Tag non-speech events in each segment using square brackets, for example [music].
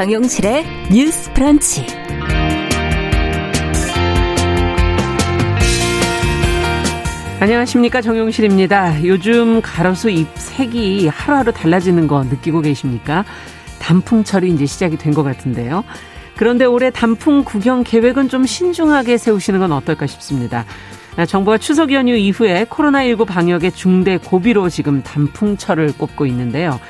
정용실의 뉴스 프런치. 안녕하십니까 정용실입니다. 요즘 가로수 잎 색이 하루하루 달라지는 거 느끼고 계십니까? 단풍철이 이제 시작이 된 것 같은데요. 그런데 올해 단풍 구경 계획은 좀 신중하게 세우시는 건 어떨까 싶습니다. 정부가 추석 연휴 이후에 코로나19 방역의 중대 고비로 지금 단풍철을 꼽고 있는데요.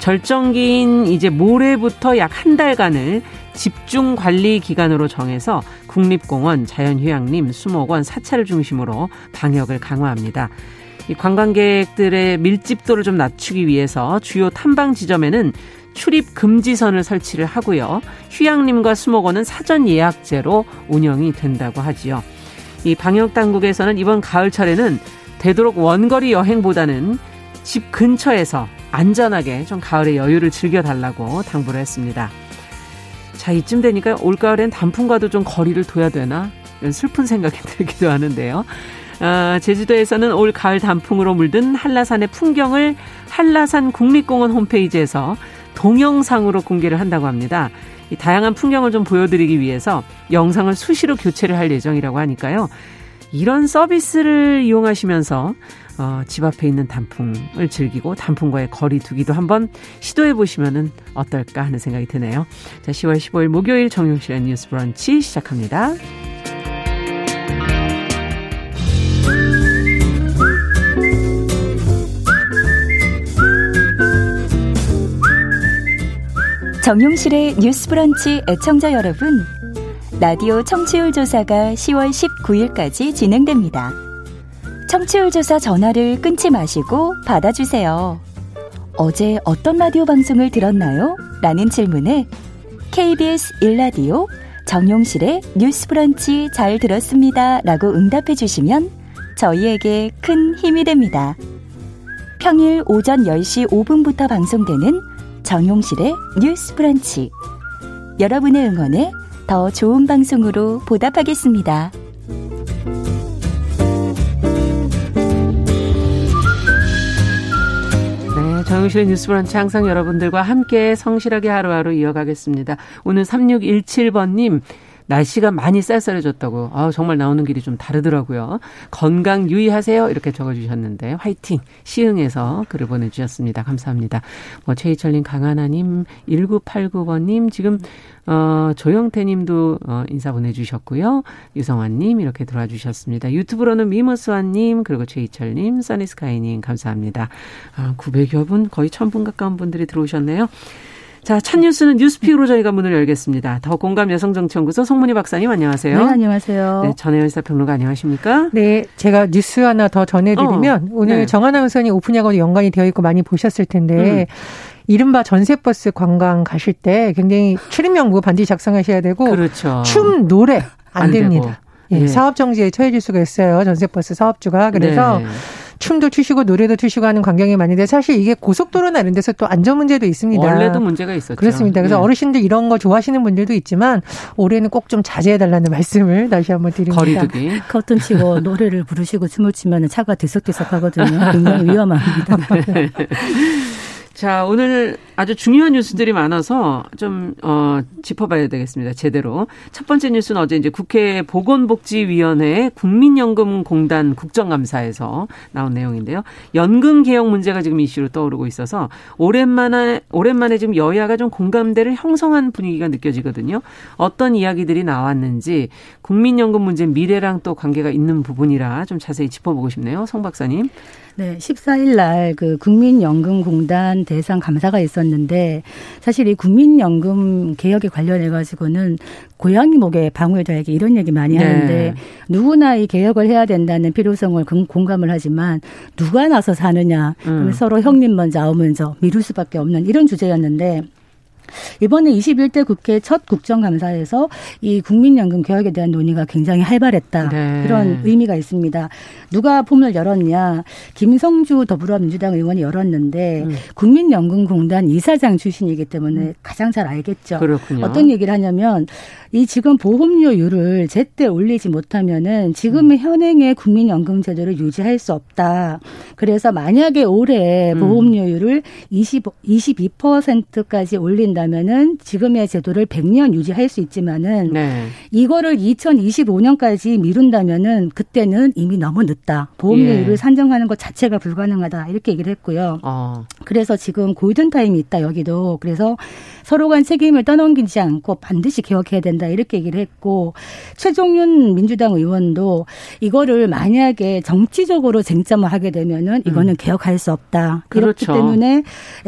절정기인 이제 모레부터 약 한 달간을 집중 관리 기간으로 정해서 국립공원, 자연휴양림, 수목원, 사찰을 중심으로 방역을 강화합니다. 이 관광객들의 밀집도를 좀 낮추기 위해서 주요 탐방 지점에는 출입 금지선을 설치를 하고요. 휴양림과 수목원은 사전 예약제로 운영이 된다고 하지요. 이 방역 당국에서는 이번 가을철에는 되도록 원거리 여행보다는 집 근처에서 안전하게 좀 가을의 여유를 즐겨달라고 당부를 했습니다. 자, 이쯤 되니까 올가을엔 단풍과도 좀 거리를 둬야 되나? 이런 슬픈 생각이 [laughs] 들기도 하는데요. 아, 제주도에서는 올 가을 단풍으로 물든 한라산의 풍경을 한라산 국립공원 홈페이지에서 동영상으로 공개를 한다고 합니다. 이 다양한 풍경을 좀 보여드리기 위해서 영상을 수시로 교체를 할 예정이라고 하니까요. 이런 서비스를 이용하시면서 어, 집 앞에 있는 단풍을 즐기고 단풍과의 거리 두기도 한번 시도해 보시면 어떨까 하는 생각이 드네요. 자, 10월 15일 목요일 정용실의 뉴스 브런치 시작합니다. 정용실의 뉴스 브런치 애청자 여러분, 라디오 청취율 조사가 10월 19일까지 진행됩니다. 청취율 조사 전화를 끊지 마시고 받아주세요. 어제 어떤 라디오 방송을 들었나요? 라는 질문에 KBS 1라디오 정용실의 뉴스 브런치 잘 들었습니다. 라고 응답해 주시면 저희에게 큰 힘이 됩니다. 평일 오전 10시 5분부터 방송되는 정용실의 뉴스 브런치. 여러분의 응원에 더 좋은 방송으로 보답하겠습니다. 정용실의 뉴스 브런치 항상 여러분들과 함께 성실하게 하루하루 이어가겠습니다. 오늘 3617번님, 날씨가 많이 쌀쌀해졌다고. 아, 정말 나오는 길이 좀 다르더라고요. 건강 유의하세요. 이렇게 적어주셨는데, 화이팅! 시흥에서 글을 보내주셨습니다. 감사합니다. 뭐, 최희철님, 강하나님, 1989번님, 지금, 어, 조영태님도, 어, 인사 보내주셨고요. 유성환님, 이렇게 들어와 주셨습니다. 유튜브로는 미머스완님, 그리고 최희철님, 써니스카이님, 감사합니다. 아, 900여 분, 거의 1000분 가까운 분들이 들어오셨네요. 자, 첫 뉴스는 뉴스픽으로 저희가 문을 열겠습니다. 더 공감 여성정치연구소 송문희 박사님 안녕하세요. 네, 안녕하세요. 네, 전혜연 사평론가 안녕하십니까? 네, 제가 뉴스 하나 더 전해드리면 어, 오늘 네. 정하나 의원이 오픈야하고 연관이 되어 있고 많이 보셨을 텐데 음. 이른바 전세버스 관광 가실 때 굉장히 출입명부 반드시 작성하셔야 되고 그렇죠. 춤 노래 안, 안 됩니다. 예, 예. 사업 정지에 처해질 수가 있어요. 전세버스 사업주가 그래서. 네. 춤도 추시고 노래도 추시고 하는 광경이 많은데 사실 이게 고속도로나 이런 데서 또 안전 문제도 있습니다. 원래도 문제가 있었죠. 그렇습니다. 그래서 네. 어르신들 이런 거 좋아하시는 분들도 있지만 올해는 꼭 좀 자제해 달라는 말씀을 다시 한번 드립니다. 거리두기. 커튼 치고 [laughs] 노래를 부르시고 춤을 추면 차가 들썩들썩 하거든요. 굉장히 위험합니다. [laughs] 자, 오늘 아주 중요한 뉴스들이 많아서 좀, 어, 짚어봐야 되겠습니다. 제대로. 첫 번째 뉴스는 어제 이제 국회 보건복지위원회 국민연금공단 국정감사에서 나온 내용인데요. 연금 개혁 문제가 지금 이슈로 떠오르고 있어서 오랜만에, 오랜만에 지금 여야가 좀 공감대를 형성한 분위기가 느껴지거든요. 어떤 이야기들이 나왔는지 국민연금 문제 미래랑 또 관계가 있는 부분이라 좀 자세히 짚어보고 싶네요. 송 박사님. 네, 14일 날 그 국민연금공단 대상 감사가 있었는데 사실 이 국민연금 개혁에 관련해 가지고는 고양이 목에 방울 달기 이런 얘기 많이 네. 하는데 누구나 이 개혁을 해야 된다는 필요성을 공감을 하지만 누가 나서 사느냐 음. 서로 형님 먼저 아우 먼저 미룰 수밖에 없는 이런 주제였는데 이번에 21대 국회 첫 국정감사에서 이 국민연금 개혁에 대한 논의가 굉장히 활발했다. 네. 그런 의미가 있습니다. 누가 폼을 열었냐. 김성주 더불어민주당 의원이 열었는데 음. 국민연금공단 이사장 출신이기 때문에 음. 가장 잘 알겠죠. 그렇군요. 어떤 얘기를 하냐면 이 지금 보험료율을 제때 올리지 못하면은 지금 음. 현행의 국민연금 제도를 유지할 수 없다. 그래서 만약에 올해 음. 보험료율을 20 22%까지 올린다 미룬다면은 지금의 제도를 100년 유지할 수 있지만은 네. 이거를 2025년까지 미룬다면은 그때는 이미 너무 늦다. 보험료율을 예. 산정하는 것 자체가 불가능하다. 이렇게 얘기를 했고요. 어. 그래서 지금 골든타임이 있다, 여기도. 그래서 서로 간 책임을 떠넘기지 않고 반드시 개혁해야 된다 이렇게 얘기를 했고 최종윤 민주당 의원도 이거를 만약에 정치적으로 쟁점을 하게 되면은 이거는 음. 개혁할 수 없다. 그렇기 그렇죠. 때문에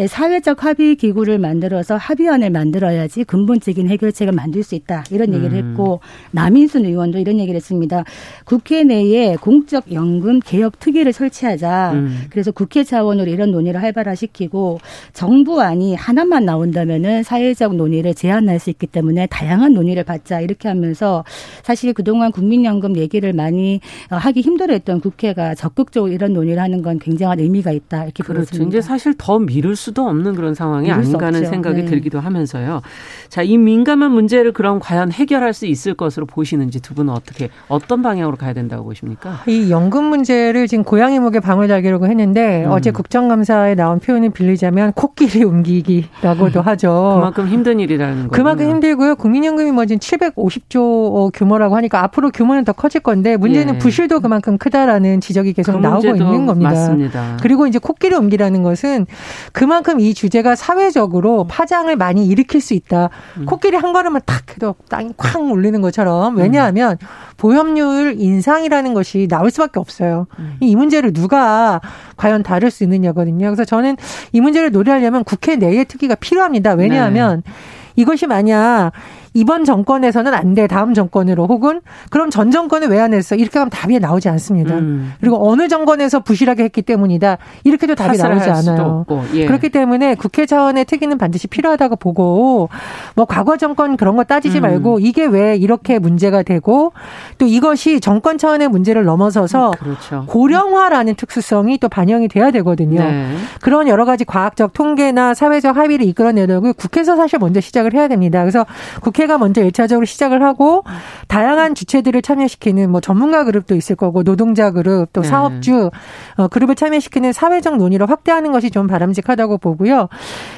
사회적 합의 기구를 만들어서 합의안을 만들어야지 근본적인 해결책을 만들 수 있다. 이런 얘기를 음. 했고 남인순 의원도 이런 얘기를 했습니다. 국회 내에 공적 연금 개혁 특위를 설치하자. 음. 그래서 국회 차원으로 이런 논의를 활발화시키고 정부안이 하나만 나온다면은 사회적 논의를 제한할 수 있기 때문에 다양한 논의를 받자 이렇게 하면서 사실 그동안 국민연금 얘기를 많이 어, 하기 힘들어했던 국회가 적극적으로 이런 논의를 하는 건 굉장한 의미가 있다 이렇게 그렇죠. 보습니다 이제 사실 더 미룰 수도 없는 그런 상황이 아닌가는 생각이 네. 들기도 하면서요. 자, 이 민감한 문제를 그럼 과연 해결할 수 있을 것으로 보시는지 두 분은 어떻게 어떤 방향으로 가야 된다고 보십니까? 이 연금 문제를 지금 고양이 목에 방울 달기라고 했는데 음. 어제 국정감사에 나온 표현을 빌리자면 코끼리 옮기기라고도 [laughs] 하죠. 그만큼 힘든 일이라는 거예요. 그만큼 힘들고요. 국민연금이 뭐 지금 750조 규모라고 하니까 앞으로 규모는 더 커질 건데 문제는 예. 부실도 그만큼 크다라는 지적이 계속 그 나오고 있는 겁니다. 맞습니다. 그리고 이제 코끼리 옮기라는 것은 그만큼 이 주제가 사회적으로 파장을 많이 일으킬 수 있다. 음. 코끼리 한 걸음을 탁 해도 땅이 쾅 울리는 것처럼 왜냐하면 음. 보험료율 인상이라는 것이 나올 수밖에 없어요. 음. 이 문제를 누가 과연 다룰 수 있느냐거든요. 그래서 저는 이 문제를 노래하려면 국회 내의 특위가 필요합니다. 왜냐 하면 네. 이것이 만약 이번 정권에서는 안 돼. 다음 정권으로 혹은 그럼 전 정권은 왜 안 했어? 이렇게 하면 답이 나오지 않습니다. 음. 그리고 어느 정권에서 부실하게 했기 때문이다. 이렇게도 답이 나오지 않아요. 예. 그렇기 때문에 국회 차원의 특위는 반드시 필요하다고 보고 뭐 과거 정권 그런 거 따지지 음. 말고 이게 왜 이렇게 문제가 되고 또 이것이 정권 차원의 문제를 넘어서서 음, 그렇죠. 고령화라는 특수성이 또 반영이 돼야 되거든요. 네. 그런 여러 가지 과학적 통계나 사회적 합의를 이끌어내려고 국회에서 사실 먼저 시작을 해야 됩니다. 그래서 국회 국회가 먼저 1차적으로 시작을 하고 다양한 주체들을 참여시키는 뭐 전문가 그룹도 있을 거고 노동자 그룹 또 네. 사업주 어, 그룹을 참여시키는 사회적 논의를 확대하는 것이 좀 바람직하다고 보고요.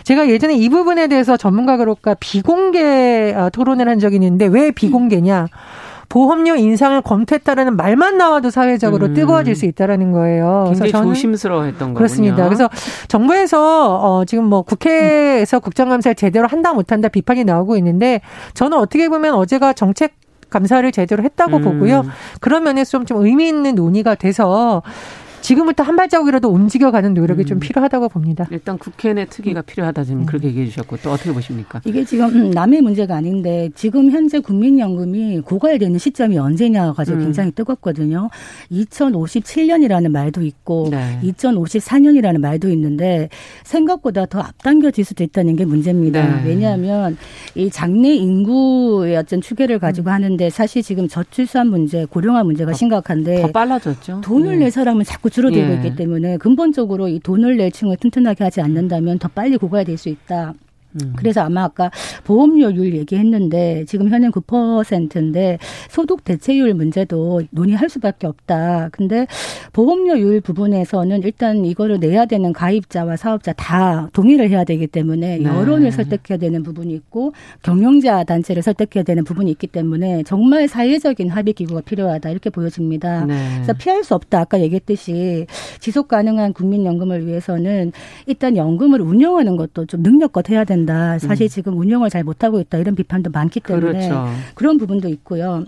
제가 예전에 이 부분에 대해서 전문가 그룹과 비공개 어, 토론을 한 적이 있는데 왜 비공개냐? 보험료 인상을 검토했다라는 말만 나와도 사회적으로 음. 뜨거워질 수 있다라는 거예요. 굉장히 그래서 저는 조심스러워했던 거군요. 그렇습니다. 그래서 정부에서 어 지금 뭐 국회에서 국정감사를 제대로 한다 못한다 비판이 나오고 있는데 저는 어떻게 보면 어제가 정책 감사를 제대로 했다고 음. 보고요. 그런 면에서 좀, 좀 의미 있는 논의가 돼서 지금부터 한 발자국이라도 움직여가는 노력이 음. 좀 필요하다고 봅니다. 일단 국회 내 특위가 필요하다 지금 음. 그렇게 얘기해 주셨고 또 어떻게 보십니까? 이게 지금 음, 남의 문제가 아닌데 지금 현재 국민연금이 고갈되는 시점이 언제냐 가지고 음. 굉장히 뜨겁거든요. 2057년이라는 말도 있고 네. 2054년이라는 말도 있는데 생각보다 더 앞당겨질 수도 있다는 게 문제입니다. 네. 왜냐하면 이 장래 인구의 어떤 추계를 가지고 음. 하는데 사실 지금 저출산 문제, 고령화 문제가 심각한데 더 빨라졌죠. 돈을 네. 낼 사람은 자꾸 줄어들고 예. 있기 때문에 근본적으로 이 돈을 낼 층을 튼튼하게 하지 않는다면 더 빨리 고갈될 수 있다. 음. 그래서 아마 아까 보험료율 얘기했는데 지금 현행 9%인데 소득 대체율 문제도 논의할 수밖에 없다. 근데 보험료율 부분에서는 일단 이거를 내야 되는 가입자와 사업자 다 동의를 해야 되기 때문에 네. 여론을 설득해야 되는 부분이 있고 경영자 단체를 설득해야 되는 부분이 있기 때문에 정말 사회적인 합의 기구가 필요하다 이렇게 보여집니다. 네. 그래서 피할 수 없다. 아까 얘기했듯이 지속 가능한 국민연금을 위해서는 일단 연금을 운영하는 것도 좀 능력껏 해야 된다. 된다. 사실 음. 지금 운영을 잘 못하고 있다. 이런 비판도 많기 때문에 그렇죠. 그런 부분도 있고요.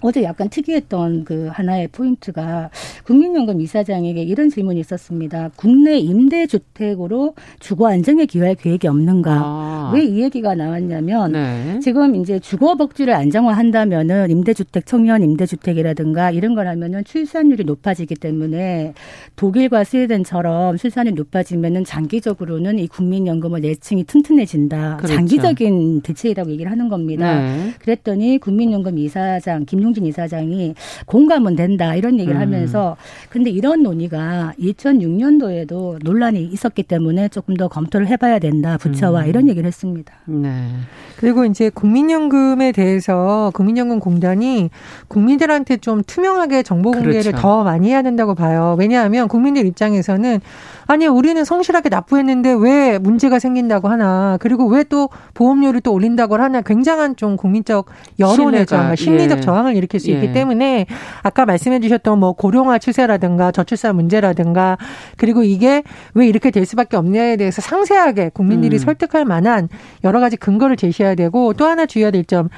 어제 약간 특이했던 그 하나의 포인트가 국민연금 이사장에게 이런 질문이 있었습니다. 국내 임대 주택으로 주거 안정에 기여할 계획이 없는가? 아. 왜이 얘기가 나왔냐면 네. 지금 이제 주거 복지를 안정화한다면은 임대 주택 청년 임대 주택이라든가 이런 걸 하면은 출산율이 높아지기 때문에 독일과 스웨덴처럼 출산이 높아지면은 장기적으로는 이 국민연금의 내층이 튼튼해진다. 그렇죠. 장기적인 대책이라고 얘기를 하는 겁니다. 네. 그랬더니 국민연금 이사장 김용 김웅진 이사장이 공감은 된다 이런 얘기를 음. 하면서 근데 이런 논의가 2006년도에도 논란이 있었기 때문에 조금 더 검토를 해봐야 된다 부처와 음. 이런 얘기를 했습니다. 네. 그리고 이제 국민연금에 대해서 국민연금 공단이 국민들한테 좀 투명하게 정보 공개를 그렇죠. 더 많이 해야 된다고 봐요. 왜냐하면 국민들 입장에서는 아니 우리는 성실하게 납부했는데 왜 문제가 생긴다고 하나 그리고 왜 또 보험료를 또 올린다고 하나 굉장한 좀 국민적 여론의 저 심리적 예. 저항을 일으킬 수 예. 있기 때문에 아까 말씀해 주셨던 뭐 고령화 추세라든가 저출산 문제라든가 그리고 이게 왜 이렇게 될 수밖에 없냐에 대해서 상세하게 국민들이 음. 설득할 만한 여러 가지 근거를 제시해야 되고 또 하나 주의해야 될 점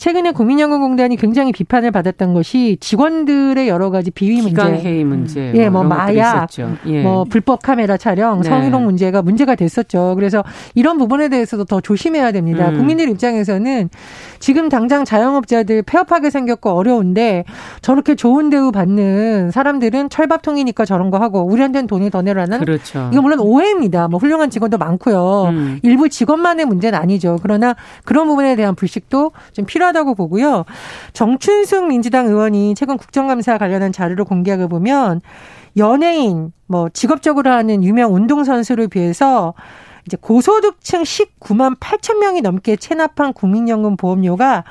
최근에 국민연금공단이 굉장히 비판을 받았던 것이 직원들의 여러 가지 비위 문제, 회의 문제, 예, 뭐, 뭐 마약, 예. 뭐 불법 카메라 촬영, 네. 성희롱 문제가 문제가 됐었죠. 그래서 이런 부분에 대해서도 더 조심해야 됩니다. 음. 국민들 입장에서는 지금 당장 자영업자들 폐업하게 생겼고 어려운데 저렇게 좋은 대우 받는 사람들은 철밥통이니까 저런 거 하고 우리한테는 돈이 더 내라는 그렇죠. 이거 물론 오해입니다. 뭐 훌륭한 직원도 많고요. 음. 일부 직원만의 문제는 아니죠. 그러나 그런 부분에 대한 불식도 좀 필요하. 필요하다고 보고요. 정춘숙 민주당 의원이 최근 국정감사 관련한 자료를 공개하고 보면 연예인, 뭐 직업적으로 하는 유명 운동선수를 비해서 이제 고소득층 19만 8천 명이 넘게 체납한 국민연금 보험료가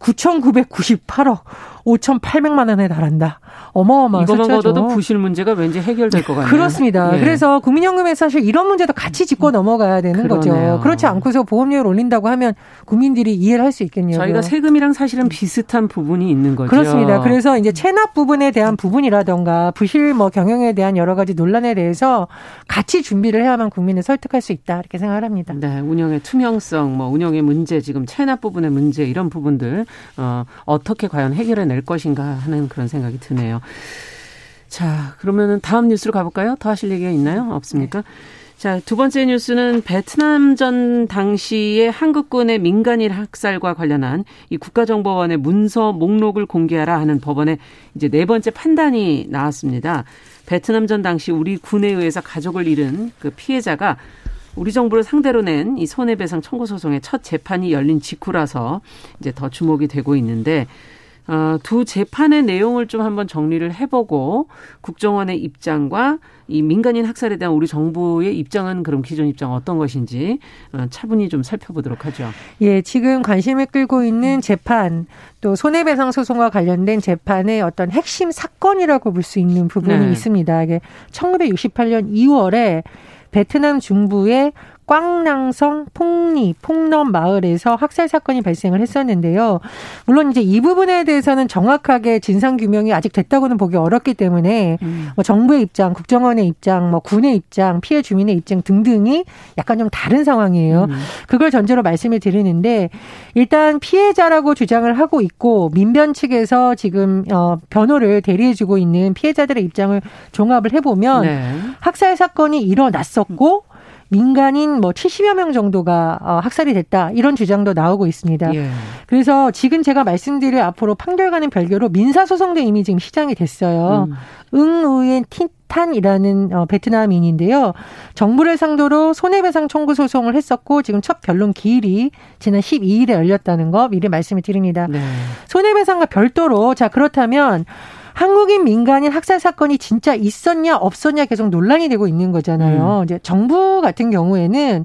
9,998억 5,800만 원에 달한다. 어마어마한 이것만 숫자도 부실 문제가 왠지 해결될 것 같네요. 그렇습니다. 예. 그래서 국민연금에 사실 이런 문제도 같이 짚고 넘어가야 되는 그러네요. 거죠. 그렇지 않고서 보험료를 올린다고 하면 국민들이 이해를 할 수 있겠네요. 저희가 세금이랑 사실은 비슷한 부분이 있는 거죠. 그렇습니다. 그래서 이제 체납 부분에 대한 부분이라던가 부실 뭐 경영에 대한 여러 가지 논란에 대해서 같이 준비를 해야만 국민을 설득할 수 있다 이렇게 생각을 합니다. 네, 운영의 투명성, 뭐 운영의 문제, 지금 체납 부분의 문제 이런 부분들 어, 어떻게 과연 해결해 낼 것인가 하는 그런 생각이 드네요. 자, 그러면은 다음 뉴스로 가볼까요? 더 하실 얘기가 있나요? 없습니까? 자, 두 번째 뉴스는 베트남전 당시의 한국군의 민간인 학살과 관련한 이 국가정보원의 문서 목록을 공개하라 하는 법원의 이제 네 번째 판단이 나왔습니다. 베트남전 당시 우리 군에 의해서 가족을 잃은 그 피해자가 우리 정부를 상대로 낸 이 손해배상 청구 소송의 첫 재판이 열린 직후라서 이제 더 주목이 되고 있는데 어, 두 재판의 내용을 좀 한번 정리를 해보고 국정원의 입장과 이 민간인 학살에 대한 우리 정부의 입장은 그럼 기존 입장 어떤 것인지 어, 차분히 좀 살펴보도록 하죠. 예, 지금 관심을 끌고 있는 재판 또 손해배상 소송과 관련된 재판의 어떤 핵심 사건이라고 볼 수 있는 부분이 네. 있습니다. 이게 1968년 2월에 베트남 중부의 꽝낭성 폭리 폭넘 마을에서 학살 사건이 발생을 했었는데요. 물론 이제 이 부분에 대해서는 정확하게 진상 규명이 아직 됐다고는 보기 어렵기 때문에 음. 뭐 정부의 입장, 국정원의 입장, 뭐 군의 입장, 피해 주민의 입장 등등이 약간 좀 다른 상황이에요. 음. 그걸 전제로 말씀을 드리는데 일단 피해자라고 주장을 하고 있고 민변 측에서 지금 어 변호를 대리해 주고 있는 피해자들의 입장을 종합을 해 보면 네. 학살 사건이 일어났었고 민간인 뭐 70여 명 정도가 어, 학살이 됐다 이런 주장도 나오고 있습니다. 예. 그래서 지금 제가 말씀드릴 앞으로 판결과는 별개로 민사 소송도 이미 지금 시장이 됐어요. 음. 응의엔 틴 탄이라는 어, 베트남인인데요. 정부를 상대로 손해배상 청구 소송을 했었고 지금 첫 변론 기일이 지난 12일에 열렸다는 거 미리 말씀을 드립니다. 네. 손해배상과 별도로 자 그렇다면 한국인 민간인 학살 사건이 진짜 있었냐 없었냐 계속 논란이 되고 있는 거잖아요. 음. 이제 정부 같은 경우에는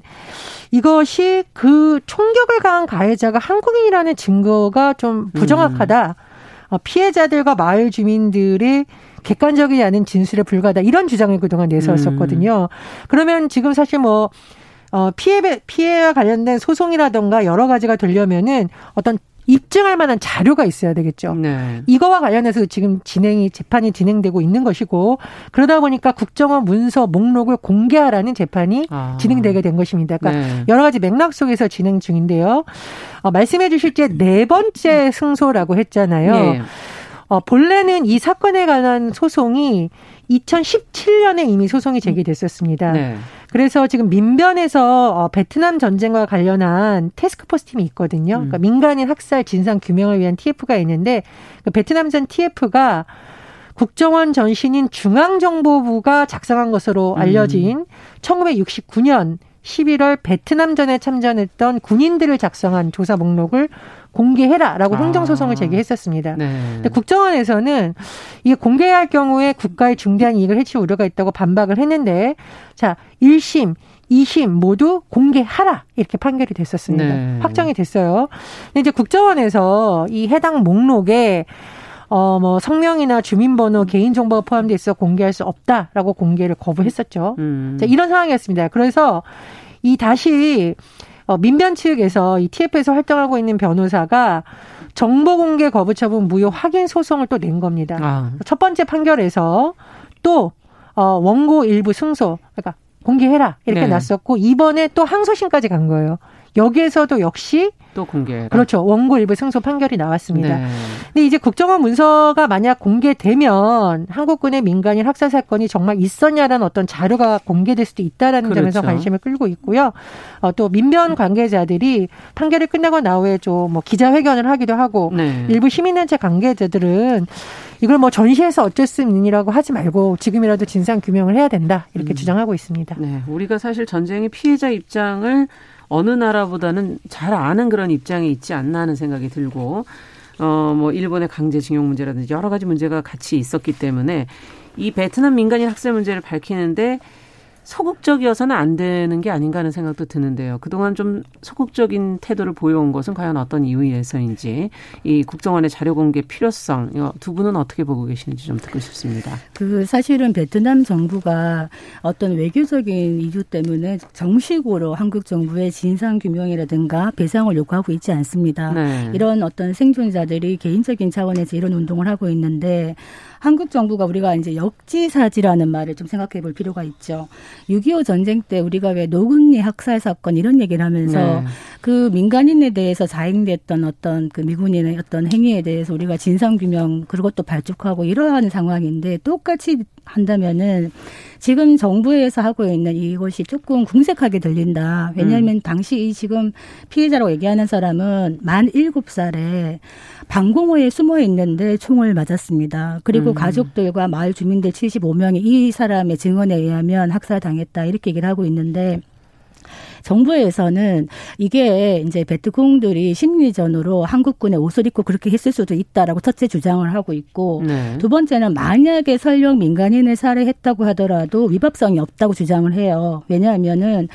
이것이 그 총격을 가한 가해자가 한국인이라는 증거가 좀 부정확하다. 음. 피해자들과 마을 주민들의 객관적이지 않은 진술에 불과하다. 이런 주장을 그동안 내세웠었거든요. 음. 그러면 지금 사실 뭐 어, 피해, 피해와 관련된 소송이라던가 여러 가지가 되려면은 어떤 입증할 만한 자료가 있어야 되겠죠. 네. 이거와 관련해서 지금 진행이 재판이 진행되고 있는 것이고 그러다 보니까 국정원 문서 목록을 공개하라는 재판이 아. 진행되게 된 것입니다. 그러니까 네. 여러 가지 맥락 속에서 진행 중인데요. 어, 말씀해 주실 때 네 번째 승소라고 했잖아요. 네. 어, 본래는 이 사건에 관한 소송이 2017년에 이미 소송이 제기됐었습니다. 네. 그래서 지금 민변에서 어, 베트남 전쟁과 관련한 테스크포스 팀이 있거든요. 음. 그러니까 민간인 학살 진상 규명을 위한 TF가 있는데 그 베트남전 TF가 국정원 전신인 중앙정보부가 작성한 것으로 음. 알려진 음. 1969년 11월 베트남전에 참전했던 군인들을 작성한 조사 목록을 공개해라라고 아. 행정소송을 제기했었습니다. 네. 근데 국정원에서는 이게 공개할 경우에 국가의 중대한 이익을 해칠 우려가 있다고 반박을 했는데 자 1심 2심 모두 공개하라 이렇게 판결이 됐었습니다. 네. 확정이 됐어요. 근데 이제 국정원에서 이 해당 목록에 어, 뭐, 성명이나 주민번호, 개인정보가 포함돼 있어 공개할 수 없다라고 공개를 거부했었죠. 음. 자, 이런 상황이었습니다. 그래서 이 다시 어, 민변 측에서 이 TF에서 활동하고 있는 변호사가 정보 공개 거부 처분 무효 확인 소송을 또 낸 겁니다. 아. 첫 번째 판결에서 또 어, 원고 일부 승소, 그러니까 공개해라 이렇게 네. 났었고 이번에 또 항소심까지 간 거예요. 여기에서도 역시 또 공개. 그렇죠. 원고 일부 승소 판결이 나왔습니다. 네. 근데 이제 국정원 문서가 만약 공개되면 한국군의 민간인 학살 사건이 정말 있었냐라는 어떤 자료가 공개될 수도 있다라는 그렇죠. 점에서 관심을 끌고 있고요. 어, 또 민변 관계자들이 판결이 끝나고 나후에 좀 뭐 기자회견을 하기도 하고 네. 일부 시민단체 관계자들은 이걸 뭐 전시해서 어쩔 수 있느니라고 하지 말고 지금이라도 진상 규명을 해야 된다 이렇게 음. 주장하고 있습니다. 네, 우리가 사실 전쟁의 피해자 입장을 어느 나라보다는 잘 아는 그런 입장에 있지 않나 하는 생각이 들고 어 뭐 일본의 강제징용 문제라든지 여러 가지 문제가 같이 있었기 때문에 이 베트남 민간인 학살 문제를 밝히는데 소극적이어서는 안 되는 게 아닌가 하는 생각도 드는데요. 그동안 좀 소극적인 태도를 보여온 것은 과연 어떤 이유에서인지 이 국정원의 자료 공개 필요성 두 분은 어떻게 보고 계시는지 좀 듣고 싶습니다. 그 사실은 베트남 정부가 어떤 외교적인 이유 때문에 정식으로 한국 정부의 진상 규명이라든가 배상을 요구하고 있지 않습니다. 네. 이런 어떤 생존자들이 개인적인 차원에서 이런 운동을 하고 있는데 한국 정부가 우리가 이제 역지사지라는 말을 좀 생각해 볼 필요가 있죠. 6.25 전쟁 때 우리가 왜 노군리 학살 사건 이런 얘기를 하면서 네. 그 민간인에 대해서 자행됐던 어떤 그 미군인의 어떤 행위에 대해서 우리가 진상규명 그것도 발족하고 이러한 상황인데 똑같이 한다면은 지금 정부에서 하고 있는 이것이 조금 궁색하게 들린다. 왜냐하면 음. 당시 지금 피해자라고 얘기하는 사람은 만 일곱 살에 방공호에 숨어 있는데 총을 맞았습니다. 그리고 음. 가족들과 마을 주민들 75명이 이 사람의 증언에 의하면 학살당했다. 이렇게 얘기를 하고 있는데 정부에서는 이게 이제 베트콩들이 심리전으로 한국군의 옷을 입고 그렇게 했을 수도 있다라고 첫째 주장을 하고 있고 네. 두 번째는 만약에 설령 민간인을 살해했다고 하더라도 위법성이 없다고 주장을 해요. 왜냐하면은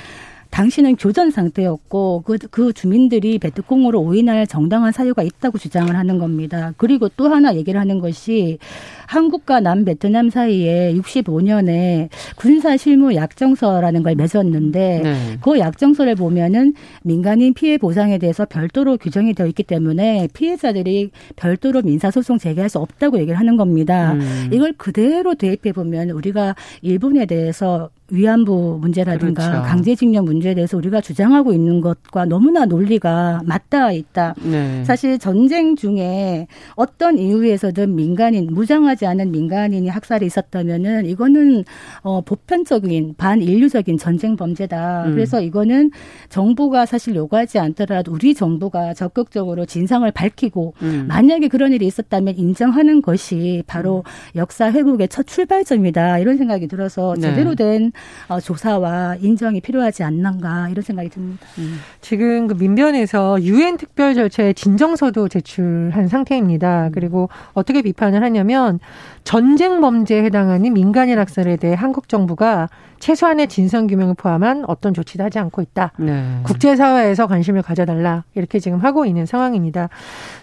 당신은 교전 상태였고 그, 그 주민들이 베트콩으로 오인할 정당한 사유가 있다고 주장을 하는 겁니다. 그리고 또 하나 얘기를 하는 것이 한국과 남베트남 사이에 65년에 군사 실무 약정서라는 걸 맺었는데 네. 그 약정서를 보면은 민간인 피해 보상에 대해서 별도로 규정이 되어 있기 때문에 피해자들이 별도로 민사 소송 제기할 수 없다고 얘기를 하는 겁니다. 음. 이걸 그대로 대입해 보면 우리가 일본에 대해서 위안부 문제라든가 그렇죠. 강제징용 문제에 대해서 우리가 주장하고 있는 것과 너무나 논리가 맞닿아 있다. 네. 사실 전쟁 중에 어떤 이유에서든 민간인 무장하지 않은 민간인이 학살이 있었다면은 이거는 어 보편적인 반인류적인 전쟁 범죄다. 음. 그래서 이거는 정부가 사실 요구하지 않더라도 우리 정부가 적극적으로 진상을 밝히고 음. 만약에 그런 일이 있었다면 인정하는 것이 바로 음. 역사 회복의 첫 출발점이다. 이런 생각이 들어서 네. 제대로 된 어, 조사와 인정이 필요하지 않는가 이런 생각이 듭니다. 음. 지금 그 민변에서 유엔 특별 절차에 진정서도 제출한 상태입니다. 음. 그리고 어떻게 비판을 하냐면 전쟁 범죄에 해당하는 민간인 학살에 대해 한국 정부가 최소한의 진상 규명을 포함한 어떤 조치도 하지 않고 있다. 네. 국제사회에서 관심을 가져달라 이렇게 지금 하고 있는 상황입니다.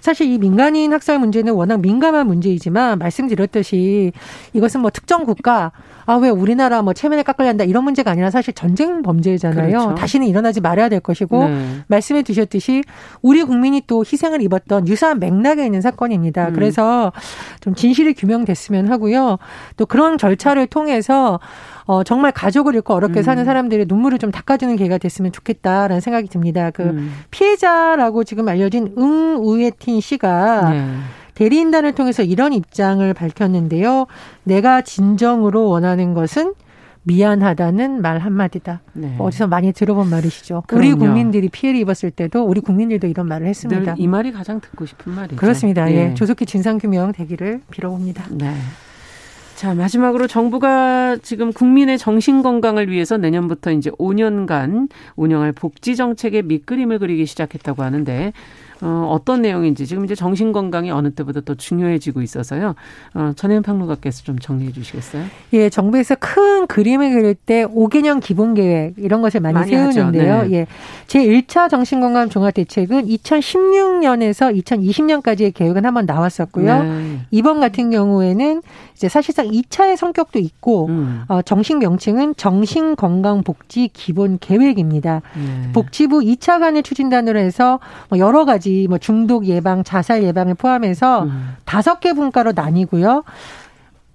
사실 이 민간인 학살 문제는 워낙 민감한 문제이지만 말씀드렸듯이 이것은 뭐 특정 국가 아 왜 우리나라 뭐 체면에 깎으려 한다 이런 문제가 아니라 사실 전쟁 범죄잖아요. 그렇죠. 다시는 일어나지 말아야 될 것이고 네. 말씀해 주셨듯이 우리 국민이 또 희생을 입었던 유사한 맥락에 있는 사건입니다. 음. 그래서 좀 진실이 규명됐으면 하고요. 또 그런 절차를 통해서 어, 정말 가족을 잃고 어렵게 음. 사는 사람들의 눈물을 좀 닦아주는 계기가 됐으면 좋겠다라는 생각이 듭니다. 그 음. 피해자라고 지금 알려진 응우에틴 씨가 네. 대리인단을 통해서 이런 입장을 밝혔는데요. 내가 진정으로 원하는 것은 미안하다는 말 한마디다. 네. 어디서 많이 들어본 말이시죠. 그럼요. 우리 국민들이 피해를 입었을 때도 우리 국민들도 이런 말을 했습니다. 이 말이 가장 듣고 싶은 말이죠. 그렇습니다. 예. 예. 조속히 진상규명 되기를 빌어봅니다. 네. 자, 마지막으로 정부가 지금 국민의 정신 건강을 위해서 내년부터 이제 5년간 운영할 복지 정책의 밑그림을 그리기 시작했다고 하는데 어, 어떤 내용인지 지금 이제 정신 건강이 어느 때보다 더 중요해지고 있어서요. 어, 전혜연 평론가께서 좀 정리해 주시겠어요? 예, 정부에서 큰 그림을 그릴 때 5개년 기본 계획 이런 것을 많이, 많이 세우는데요. 네. 예. 제 1차 정신 건강 종합 대책은 2016년에서 2020년까지의 계획은 한번 나왔었고요. 네. 이번 같은 경우에는 이제 사실상 2차의 성격도 있고 음. 어, 정식 명칭은 정신건강복지 기본 계획입니다. 네. 복지부 2차 간의 추진단으로 해서 뭐 여러 가지 뭐 중독 예방, 자살 예방을 포함해서 음. 다섯 음. 개 분과로 나뉘고요.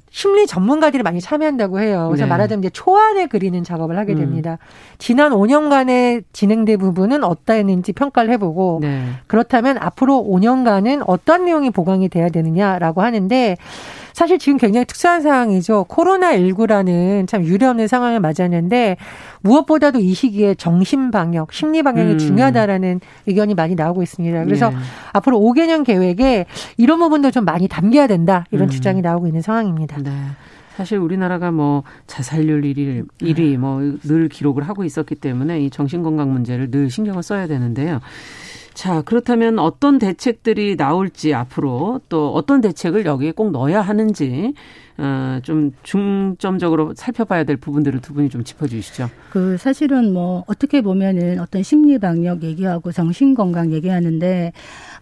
심리 전문가들이 많이 참여한다고 해요. 그래서 네. 말하자면 이제 초안을 그리는 작업을 하게 음. 됩니다. 음. 지난 5년간의 진행된 부분은 어떠했는지 평가를 해보고 네. 그렇다면 앞으로 5년간은 어떤 내용이 보강이 돼야 되느냐라고 하는데 사실 지금 굉장히 특수한 상황이죠. 코로나19라는 참 유례없는 상황을 맞았는데 무엇보다도 이 시기에 정신 방역, 심리 방역이 음. 중요하다라는 의견이 많이 나오고 있습니다. 그래서 네. 앞으로 5개년 계획에 이런 부분도 좀 많이 담겨야 된다. 이런 음. 주장이 나오고 있는 상황입니다. 네. 사실 우리나라가 뭐 자살률 1위, 1위 뭐 늘 기록을 하고 있었기 때문에 이 정신건강 문제를 늘 신경을 써야 되는데요. 자, 그렇다면 어떤 대책들이 나올지 앞으로 또 어떤 대책을 여기에 꼭 넣어야 하는지 어, 좀 중점적으로 살펴봐야 될 부분들을 두 분이 좀 짚어주시죠. 그 사실은 뭐 어떻게 보면은 어떤 심리 방역 얘기하고 정신 건강 얘기하는데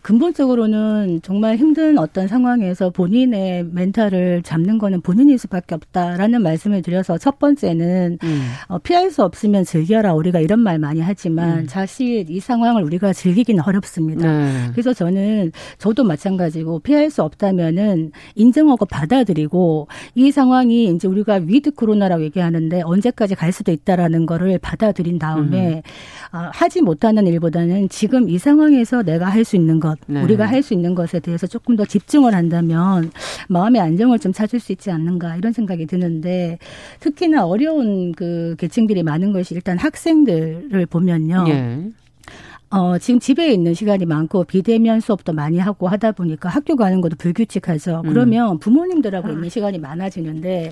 근본적으로는 정말 힘든 어떤 상황에서 본인의 멘탈을 잡는 거는 본인일 수밖에 없다라는 말씀을 드려서 첫 번째는 음. 어, 피할 수 없으면 즐겨라 우리가 이런 말 많이 하지만 음. 사실 이 상황을 우리가 즐기기는 어렵습니다. 네. 그래서 저는 저도 마찬가지고 피할 수 없다면은 인정하고 받아들이고 이 상황이 이제 우리가 위드 코로나라고 얘기하는데 언제까지 갈 수도 있다라는 거를 받아들인 다음에 음. 어, 하지 못하는 일보다는 지금 이 상황에서 내가 할 수 있는 것, 네. 우리가 할 수 있는 것에 대해서 조금 더 집중을 한다면 마음의 안정을 좀 찾을 수 있지 않는가 이런 생각이 드는데 특히나 어려운 그 계층들이 많은 것이 일단 학생들을 보면요. 네. 어, 지금 집에 있는 시간이 많고 비대면 수업도 많이 하고 하다 보니까 학교 가는 것도 불규칙하죠. 음. 그러면 부모님들하고 음. 있는 시간이 많아지는데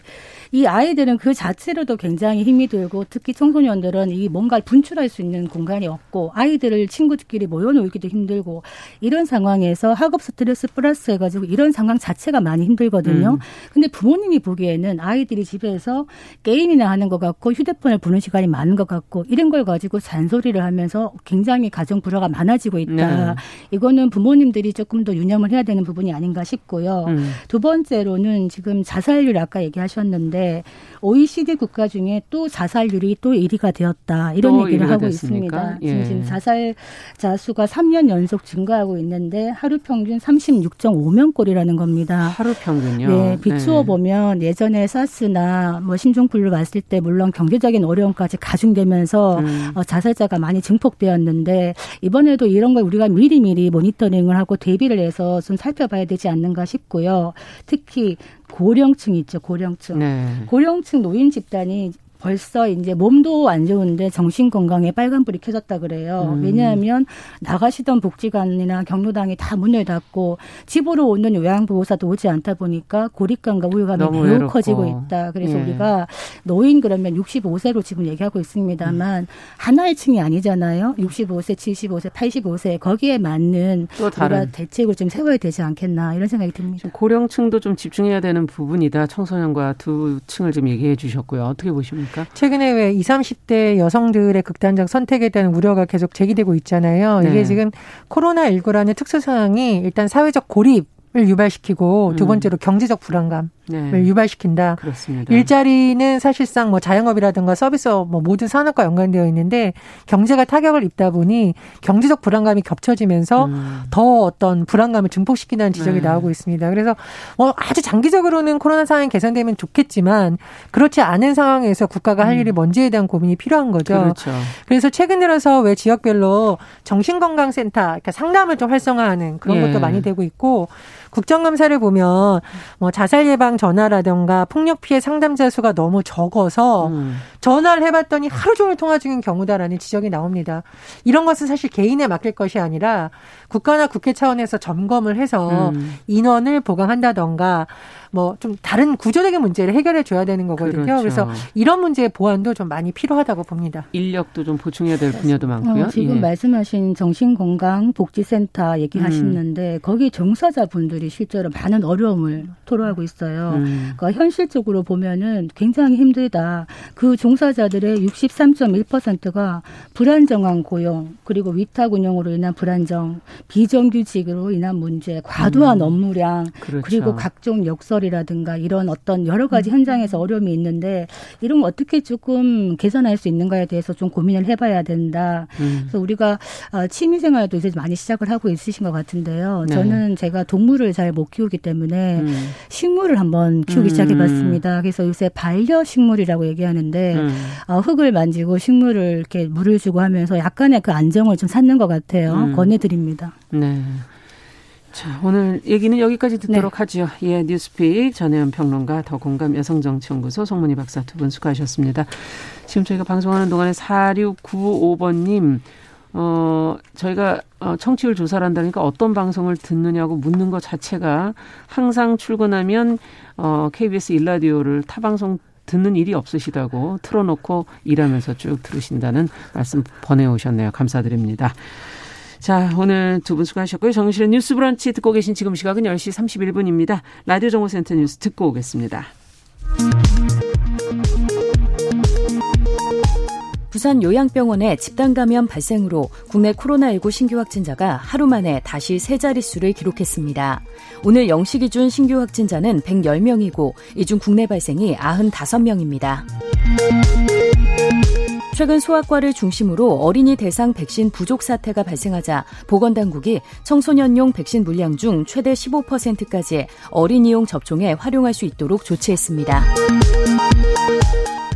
이 아이들은 그 자체로도 굉장히 힘이 들고 특히 청소년들은 이 뭔가를 분출할 수 있는 공간이 없고 아이들을 친구들끼리 모여놓기도 힘들고 이런 상황에서 학업 스트레스 플러스 해가지고 이런 상황 자체가 많이 힘들거든요. 음. 근데 부모님이 보기에는 아이들이 집에서 게임이나 하는 것 같고 휴대폰을 보는 시간이 많은 것 같고 이런 걸 가지고 잔소리를 하면서 굉장히 가 가정 불화가 많아지고 있다. 네. 이거는 부모님들이 조금 더 유념을 해야 되는 부분이 아닌가 싶고요. 음. 두 번째로는 지금 자살률 아까 얘기하셨는데 OECD 국가 중에 또 자살률이 또 1위가 되었다. 이런 얘기를 하고 됐습니까? 있습니다. 예. 지금 자살자 수가 3년 연속 증가하고 있는데 하루 평균 36.5명꼴이라는 겁니다. 하루 평균요? 네, 비추어 네. 보면 예전에 사스나 뭐 신종플루 왔을 때 물론 경제적인 어려움까지 가중되면서 음. 어, 자살자가 많이 증폭되었는데 이번에도 이런 걸 우리가 미리미리 모니터링을 하고 대비를 해서 좀 살펴봐야 되지 않는가 싶고요. 특히 고령층 있죠, 고령층. 네. 고령층 노인 집단이 벌써 이제 몸도 안 좋은데 정신 건강에 빨간불이 켜졌다 그래요. 음. 왜냐하면 나가시던 복지관이나 경로당이 다 문을 닫고 집으로 오는 요양보호사도 오지 않다 보니까 고립감과 우울감이 매우 외롭고. 커지고 있다. 그래서 예. 우리가 노인 그러면 65세로 지금 얘기하고 있습니다만 음. 하나의 층이 아니잖아요. 65세, 75세, 85세 거기에 맞는 또 다른 우리가 대책을 좀 세워야 되지 않겠나 이런 생각이 듭니다. 고령층도 좀 집중해야 되는 부분이다. 청소년과 두 층을 좀 얘기해 주셨고요. 어떻게 보십니까? 있습니까? 최근에 왜 20, 30대 여성들의 극단적 선택에 대한 우려가 계속 제기되고 있잖아요. 이게 네. 지금 코로나19라는 특수 상황이 일단 사회적 고립 을 유발시키고 두 음. 번째로 경제적 불안감 네. 유발시킨다. 그렇습니다. 일자리는 사실상 뭐 자영업이라든가 서비스업 뭐 모든 산업과 연관되어 있는데 경제가 타격을 입다 보니 경제적 불안감이 겹쳐지면서 음. 더 어떤 불안감을 증폭시킨다는 지적이 네. 나오고 있습니다. 그래서 뭐 아주 장기적으로는 코로나 상황이 개선되면 좋겠지만 그렇지 않은 상황에서 국가가 할 음. 일이 뭔지에 대한 고민이 필요한 거죠. 그렇죠. 그래서 최근 들어서 왜 지역별로 정신건강센터 그러니까 상담을 좀 활성화하는 그런 예. 것도 많이 되고 있고 국정감사를 보면 뭐 자살 예방 전화라든가 폭력 피해 상담자 수가 너무 적어서 음. 전화를 해봤더니 하루 종일 통화 중인 경우다라는 지적이 나옵니다. 이런 것은 사실 개인에 맡길 것이 아니라 국가나 국회 차원에서 점검을 해서 음. 인원을 보강한다던가 뭐 좀 다른 구조적인 문제를 해결해 줘야 되는 거거든요. 그렇죠. 그래서 이런 문제의 보완도 좀 많이 필요하다고 봅니다. 인력도 좀 보충해야 될 분야도 많고요. 어, 지금 예. 말씀하신 정신건강복지센터 얘기하시는데 음. 거기 종사자분들이 실제로 많은 어려움을 토로하고 있어요. 음. 그러니까 현실적으로 보면은 굉장히 힘들다. 그 종사자들의 63.1%가 불안정한 고용 그리고 위탁 운영으로 인한 불안정, 비정규직으로 인한 문제, 과도한 음. 업무량 그렇죠. 그리고 각종 역설이라든가 이런 어떤 여러 가지 음. 현장에서 어려움이 있는데 이런 거 어떻게 조금 개선할 수 있는가에 대해서 좀 고민을 해봐야 된다. 음. 그래서 우리가 아, 취미생활도 이제 많이 시작을 하고 있으신 것 같은데요. 네. 저는 제가 동물을 잘 못 키우기 때문에 음. 식물을 한번 키우기 음. 시작해봤습니다. 그래서 요새 반려식물이라고 얘기하는데 음. 어, 흙을 만지고 식물을 이렇게 물을 주고 하면서 약간의 그 안정을 좀 찾는 것 같아요. 음. 권해드립니다. 네. 자, 오늘 얘기는 여기까지 듣도록 네. 하죠. 예, 뉴스픽 전혜연 평론가 더 공감 여성정치연구소 송문희 박사 두 분 수고하셨습니다. 지금 저희가 방송하는 동안에 4695번님, 어, 저희가 어, 청취율 조사를 한다니까 어떤 방송을 듣느냐고 묻는 것 자체가 항상 출근하면 어, KBS 일라디오를 타방송 듣는 일이 없으시다고 틀어놓고 일하면서 쭉 들으신다는 말씀 보내오셨네요. 감사드립니다. 자, 오늘 두 분 수고하셨고요. 정실의 뉴스 브런치 듣고 계신 지금 시각은 10시 31분입니다. 라디오 정보센터 뉴스 듣고 오겠습니다. 부산 요양병원의 집단 감염 발생으로 국내 코로나19 신규 확진자가 하루 만에 다시 세 자릿수를 기록했습니다. 오늘 0시 기준 신규 확진자는 110명이고 이 중 국내 발생이 95명입니다. 최근 소아과를 중심으로 어린이 대상 백신 부족 사태가 발생하자 보건당국이 청소년용 백신 물량 중 최대 15%까지 어린이용 접종에 활용할 수 있도록 조치했습니다.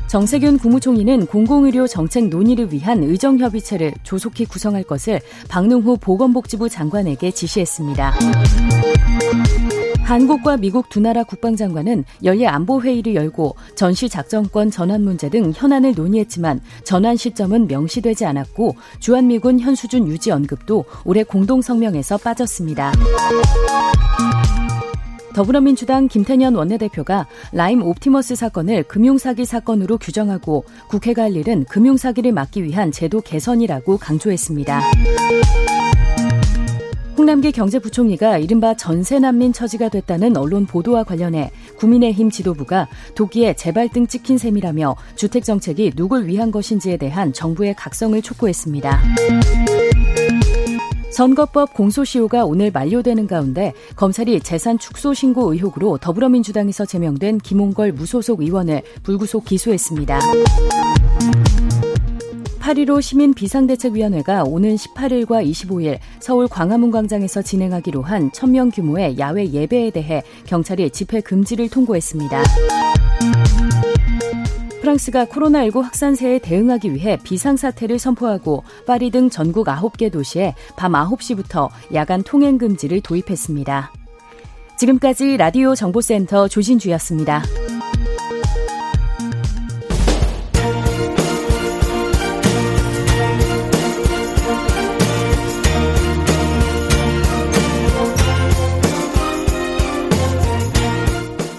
정세균 국무총리는 공공의료 정책 논의를 위한 의정협의체를 조속히 구성할 것을 박능후 보건복지부 장관에게 지시했습니다. 한국과 미국 두 나라 국방장관은 연례 안보회의를 열고 전시 작전권 전환 문제 등 현안을 논의했지만 전환 시점은 명시되지 않았고 주한미군 현수준 유지 언급도 올해 공동성명에서 빠졌습니다. 더불어민주당 김태년 원내대표가 라임 옵티머스 사건을 금융사기 사건으로 규정하고 국회가 할 일은 금융사기를 막기 위한 제도 개선이라고 강조했습니다. 홍남기 경제부총리가 이른바 전세난민 처지가 됐다는 언론 보도와 관련해 국민의힘 지도부가 도끼에 재발등 찍힌 셈이라며 주택정책이 누굴 위한 것인지에 대한 정부의 각성을 촉구했습니다. 선거법 공소시효가 오늘 만료되는 가운데 검찰이 재산 축소 신고 의혹으로 더불어민주당에서 제명된 김홍걸 무소속 의원을 불구속 기소했습니다. 8.15 시민 비상대책위원회가 오는 18일과 25일 서울 광화문 광장에서 진행하기로 한 1000명 규모의 야외 예배에 대해 경찰이 집회 금지를 통보했습니다. 프랑스가 코로나19 확산세에 대응하기 위해 비상사태를 선포하고 파리 등 전국 9개 도시에 밤 9시부터 야간 통행 금지를 도입했습니다. 지금까지 라디오 정보센터 조진주였습니다.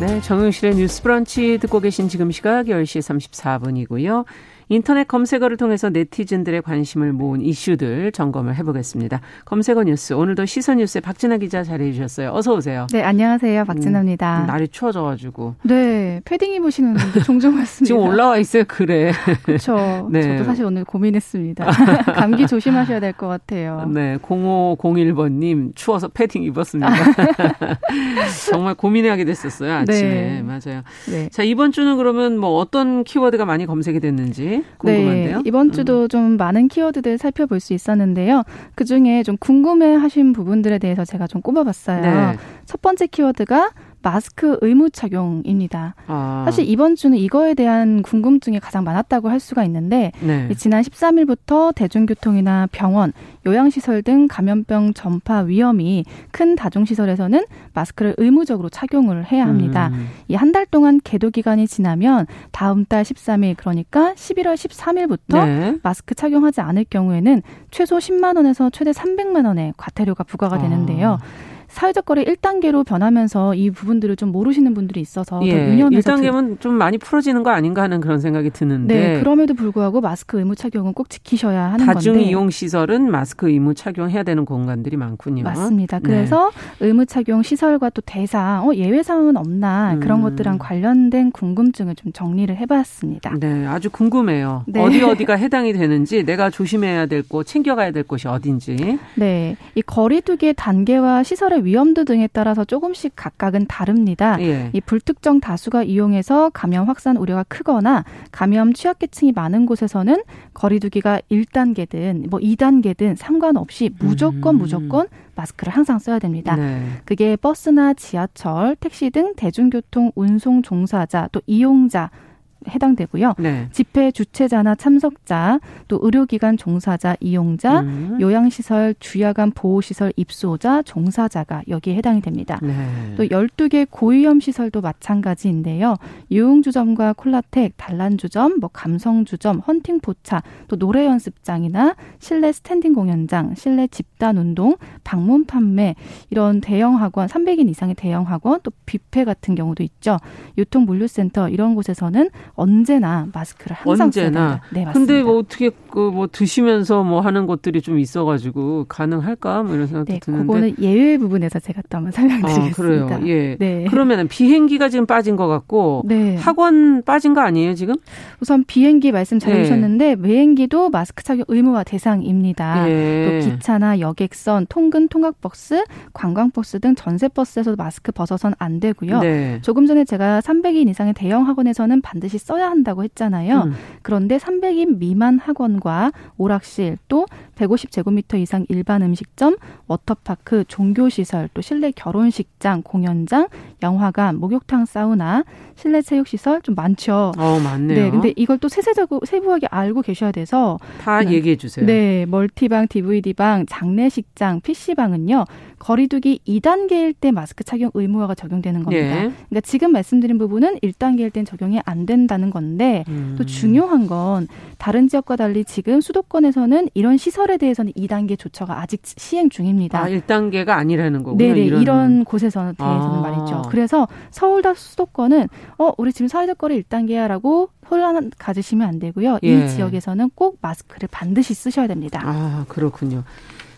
네, 정용실의 뉴스 브런치 듣고 계신 지금 시각 10시 34분이고요. 인터넷 검색어를 통해서 네티즌들의 관심을 모은 이슈들 점검을 해보겠습니다. 검색어 뉴스 오늘도 시선 뉴스의 박진아 기자 자리해 주셨어요. 어서 오세요. 네 안녕하세요 박진아입니다. 음, 날이 추워져가지고. 네 패딩 입으시는 분들 [laughs] 종종 왔습니다. 지금 올라와 있어요 그래. 그렇죠. [laughs] 네. 저도 사실 오늘 고민했습니다. [laughs] 감기 조심하셔야 될 것 같아요. 네 0501번님 추워서 패딩 입었습니다. 정말 고민하게 됐었어요 아침에 네. 맞아요. 네. 자 이번 주는 그러면 뭐 어떤 키워드가 많이 검색이 됐는지 궁금한데요. 네, 이번 음. 주도 음. 좀 많은 키워드들 살펴볼 수 있었는데요. 그 중에 좀 궁금해 하신 부분들에 대해서 제가 좀 꼽아봤어요. 네. 첫 번째 키워드가 마스크 의무 착용입니다. 아. 사실 이번 주는 이거에 대한 궁금증이 가장 많았다고 할 수가 있는데 네. 지난 13일부터 대중교통이나 병원, 요양시설 등 감염병 전파 위험이 큰 다중시설에서는 마스크를 의무적으로 착용을 해야 합니다. 음. 이한 달 동안 계도 기간이 지나면 다음 달 13일 그러니까 11월 13일부터 네. 마스크 착용하지 않을 경우에는 최소 10만 원에서 최대 300만 원의 과태료가 부과가 되는데요. 아. 사회적 거리 1단계로 변하면서 이 부분들을 좀 모르시는 분들이 있어서 예, 더 유념해서 1단계면 좀 많이 풀어지는 거 아닌가 하는 그런 생각이 드는데 네, 그럼에도 불구하고 마스크 의무 착용은 꼭 지키셔야 하는 다중 건데 다중 이용 시설은 마스크 의무 착용해야 되는 공간들이 많군요. 맞습니다. 네. 그래서 네. 의무 착용 시설과 또 대상 어, 예외 사항은 없나 그런 음. 것들랑 관련된 궁금증을 좀 정리를 해봤습니다. 네, 아주 궁금해요. 네. 어디 어디가 해당이 되는지 내가 조심해야 될 곳, 챙겨가야 될 곳이 어딘지. 네, 이 거리두기의 단계와 시설의 위험도 등에 따라서 조금씩 각각은 다릅니다. 예. 이 불특정 다수가 이용해서 감염 확산 우려가 크거나 감염 취약계층이 많은 곳에서는 거리두기가 1단계든 뭐 2단계든 상관없이 무조건 음. 무조건 마스크를 항상 써야 됩니다. 네. 그게 버스나 지하철, 택시 등 대중교통 운송 종사자 또 이용자 해당되고요. 네. 집회 주최자나 참석자, 또 의료기관 종사자, 이용자, 음. 요양시설, 주야간 보호시설 입소자, 종사자가 여기에 해당이 됩니다. 네. 또 12개 고위험 시설도 마찬가지인데요. 유흥주점과 콜라텍, 단란주점, 뭐 감성주점, 헌팅포차, 또 노래 연습장이나 실내 스탠딩 공연장, 실내 집단 운동, 방문 판매 이런 대형 학원, 300인 이상의 대형 학원, 또 뷔페 같은 경우도 있죠. 유통 물류센터 이런 곳에서는 언제나 마스크를 항상 언제나. 네, 맞습니다. 근데 뭐 어떻게 그 뭐 드시면서 뭐 하는 것들이 좀 있어가지고 가능할까? 뭐 이런 생각도 네, 드는데. 그거는 예외 부분에서 제가 또 한번 설명드리겠습니다. 아, 그래요. 예. 네. 그러면은 비행기가 지금 빠진 것 같고 네. 학원 빠진 거 아니에요 지금? 우선 비행기 말씀 잘 네. 주셨는데 비행기도 마스크 착용 의무화 대상입니다. 예. 또 기차나 여객선, 통근 통학버스, 관광버스 등 전세버스에서도 마스크 벗어선 안 되고요. 네. 조금 전에 제가 300인 이상의 대형 학원에서는 반드시 써야 한다고 했잖아요. 음. 그런데 300인 미만 학원과 오락실 또 150제곱미터 이상 일반 음식점, 워터파크, 종교시설, 또 실내 결혼식장, 공연장, 영화관, 목욕탕, 사우나, 실내 체육시설 좀 많죠. 어, 많네요. 네, 근데 이걸 또 세세적으로 세부하게 알고 계셔야 돼서 다 네. 얘기해 주세요. 네, 멀티방, DVD방, 장례식장, PC방은요. 거리두기 2단계일 때 마스크 착용 의무화가 적용되는 겁니다. 예. 그러니까 지금 말씀드린 부분은 1단계일 땐 적용이 안 된다는 건데 음. 또 중요한 건 다른 지역과 달리 지금 수도권에서는 이런 시설에 대해서는 2단계 조처가 아직 시행 중입니다. 아, 1단계가 아니라는 거군요. 네네, 이런, 이런 곳에서 는 대해서는 아. 말이죠. 그래서 서울과 수도권은 어, 우리 지금 사회적 거리 1단계야라고 혼란 가지시면 안 되고요. 예. 이 지역에서는 꼭 마스크를 반드시 쓰셔야 됩니다. 아, 그렇군요.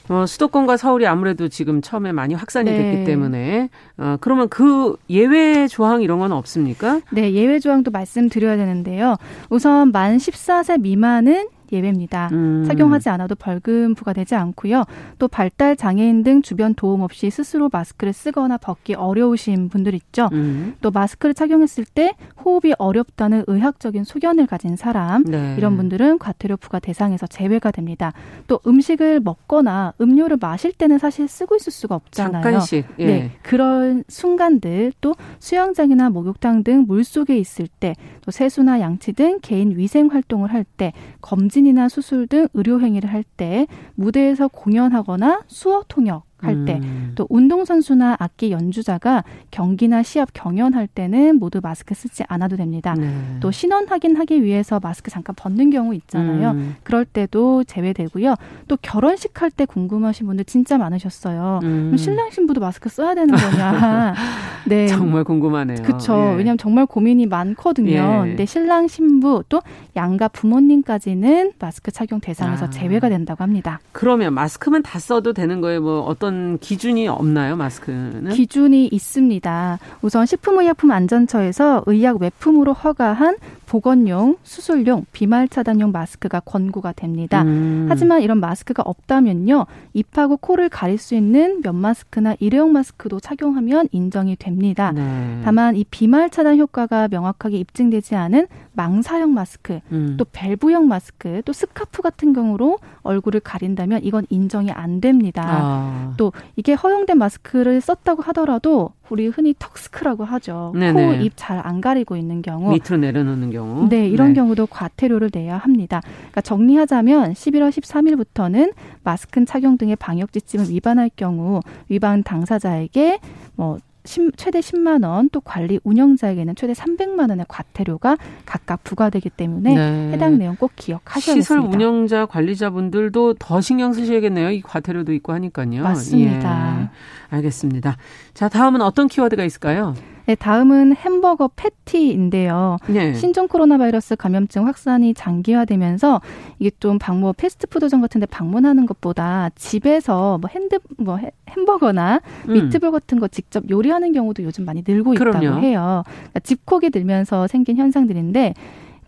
어, 수도권과 서울이 아무래도 지금 처음에 많이 확산이 네. 됐기 때문에 어, 그러면 그 예외 조항 이런 건 없습니까? 네, 예외 조항도 말씀드려야 되는데요. 우선 만 14세 미만은 예외입니다. 음. 착용하지 않아도 벌금 부과되지 않고요. 또 발달 장애인 등 주변 도움 없이 스스로 마스크를 쓰거나 벗기 어려우신 분들 있죠. 음. 또 마스크를 착용했을 때 호흡이 어렵다는 의학적인 소견을 가진 사람 네. 이런 분들은 과태료 부과 대상에서 제외가 됩니다. 또 음식을 먹거나 음료를 마실 때는 사실 쓰고 있을 수가 없잖아요. 잠깐씩. 예. 네. 그런 순간들 또 수영장이나 목욕탕 등 물 속에 있을 때또 세수나 양치 등 개인 위생 활동을 할 때 검진 임신이나 수술 등 의료 행위를 할 때 무대에서 공연하거나 수어 통역 할 때, 음. 또 운동선수나 악기 연주자가 경기나 시합 경연할 때는 모두 마스크 쓰지 않아도 됩니다. 네. 또 신원 확인하기 위해서 마스크 잠깐 벗는 경우 있잖아요. 음. 그럴 때도 제외되고요. 또 결혼식 할 때 궁금하신 분들 진짜 많으셨어요. 음. 신랑 신부도 마스크 써야 되는 거냐? [laughs] 네. 정말 궁금하네요. 그렇죠. 예. 왜냐하면 정말 고민이 많거든요. 예. 근데 신랑 신부 또 양가 부모님까지는 마스크 착용 대상에서 아. 제외가 된다고 합니다. 그러면 마스크만 다 써도 되는 거예요? 뭐 어떤 어떤 기준이 없나요, 마스크는? 기준이 있습니다. 우선 식품의약품안전처에서 의약 외품으로 허가한 보건용, 수술용, 비말 차단용 마스크가 권고가 됩니다. 음. 하지만 이런 마스크가 없다면요. 입하고 코를 가릴 수 있는 면 마스크나 일회용 마스크도 착용하면 인정이 됩니다. 네. 다만 이 비말 차단 효과가 명확하게 입증되지 않은 망사형 마스크, 음. 또 밸브형 마스크, 또 스카프 같은 경우로 얼굴을 가린다면 이건 인정이 안 됩니다. 아. 또 이게 허용된 마스크를 썼다고 하더라도 우리 흔히 턱스크라고 하죠. 네네. 코, 입 잘 안 가리고 있는 경우. 밑으로 내려놓는 경우. 네, 이런 네. 경우도 과태료를 내야 합니다. 그러니까 정리하자면 11월 13일부터는 마스크 착용 등의 방역 지침을 위반할 경우 위반 당사자에게 뭐 최대 10만 원, 또 관리 운영자에게는 최대 300만 원의 과태료가 각각 부과되기 때문에 네. 해당 내용 꼭 기억하셔야겠습니다. 시설 운영자 관리자분들도 더 신경 쓰셔야겠네요. 이 과태료도 있고 하니까요. 맞습니다. 예. 알겠습니다. 자, 다음은 어떤 키워드가 있을까요? 네, 다음은 햄버거 패티인데요. 네. 신종 코로나 바이러스 감염증 확산이 장기화되면서 이게 좀 방문 패스트푸드점 같은데 방문하는 것보다 집에서 뭐 핸드 뭐 햄버거나 음. 미트볼 같은 거 직접 요리하는 경우도 요즘 많이 늘고 있다고 그럼요. 해요. 그러니까 집콕이 늘면서 생긴 현상들인데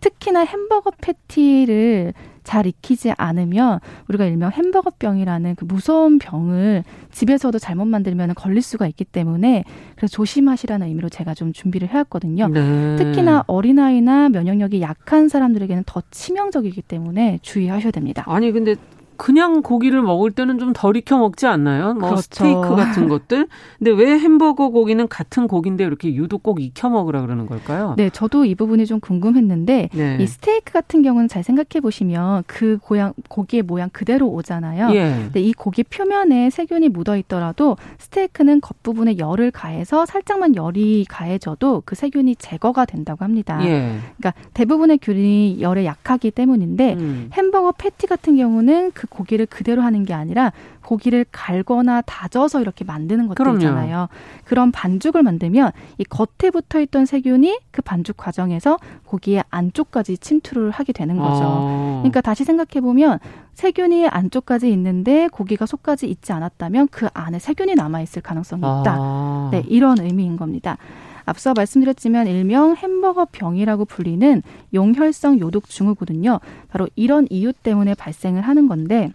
특히나 햄버거 패티를 잘 익히지 않으면 우리가 일명 햄버거병이라는 그 무서운 병을 집에서도 잘못 만들면 걸릴 수가 있기 때문에 그래서 조심하시라는 의미로 제가 좀 준비를 해왔거든요. 네. 특히나 어린아이나 면역력이 약한 사람들에게는 더 치명적이기 때문에 주의하셔야 됩니다. 아니 근데 그냥 고기를 먹을 때는 좀 덜 익혀 먹지 않나요? 뭐 그렇죠. 스테이크 같은 것들. 근데 왜 햄버거 고기는 같은 고기인데 이렇게 유독 꼭 익혀 먹으라 그러는 걸까요? 네, 저도 이 부분이 좀 궁금했는데 네. 이 스테이크 같은 경우는 잘 생각해 보시면 그 고양 고기의 모양 그대로 오잖아요. 예. 근데 이 고기 표면에 세균이 묻어 있더라도 스테이크는 겉부분에 열을 가해서 살짝만 열이 가해져도 그 세균이 제거가 된다고 합니다. 예. 그러니까 대부분의 균이 열에 약하기 때문인데 음. 햄버거 패티 같은 경우는 그 고기를 그대로 하는 게 아니라 고기를 갈거나 다져서 이렇게 만드는 것들 그럼요. 있잖아요. 그런 반죽을 만들면 이 겉에 붙어 있던 세균이 그 반죽 과정에서 고기의 안쪽까지 침투를 하게 되는 거죠. 아. 그러니까 다시 생각해 보면 세균이 안쪽까지 있는데 고기가 속까지 있지 않았다면 그 안에 세균이 남아 있을 가능성이 있다. 아. 네, 이런 의미인 겁니다. 앞서 말씀드렸지만 일명 햄버거 병이라고 불리는 용혈성 요독 증후군은요. 바로 이런 이유 때문에 발생을 하는 건데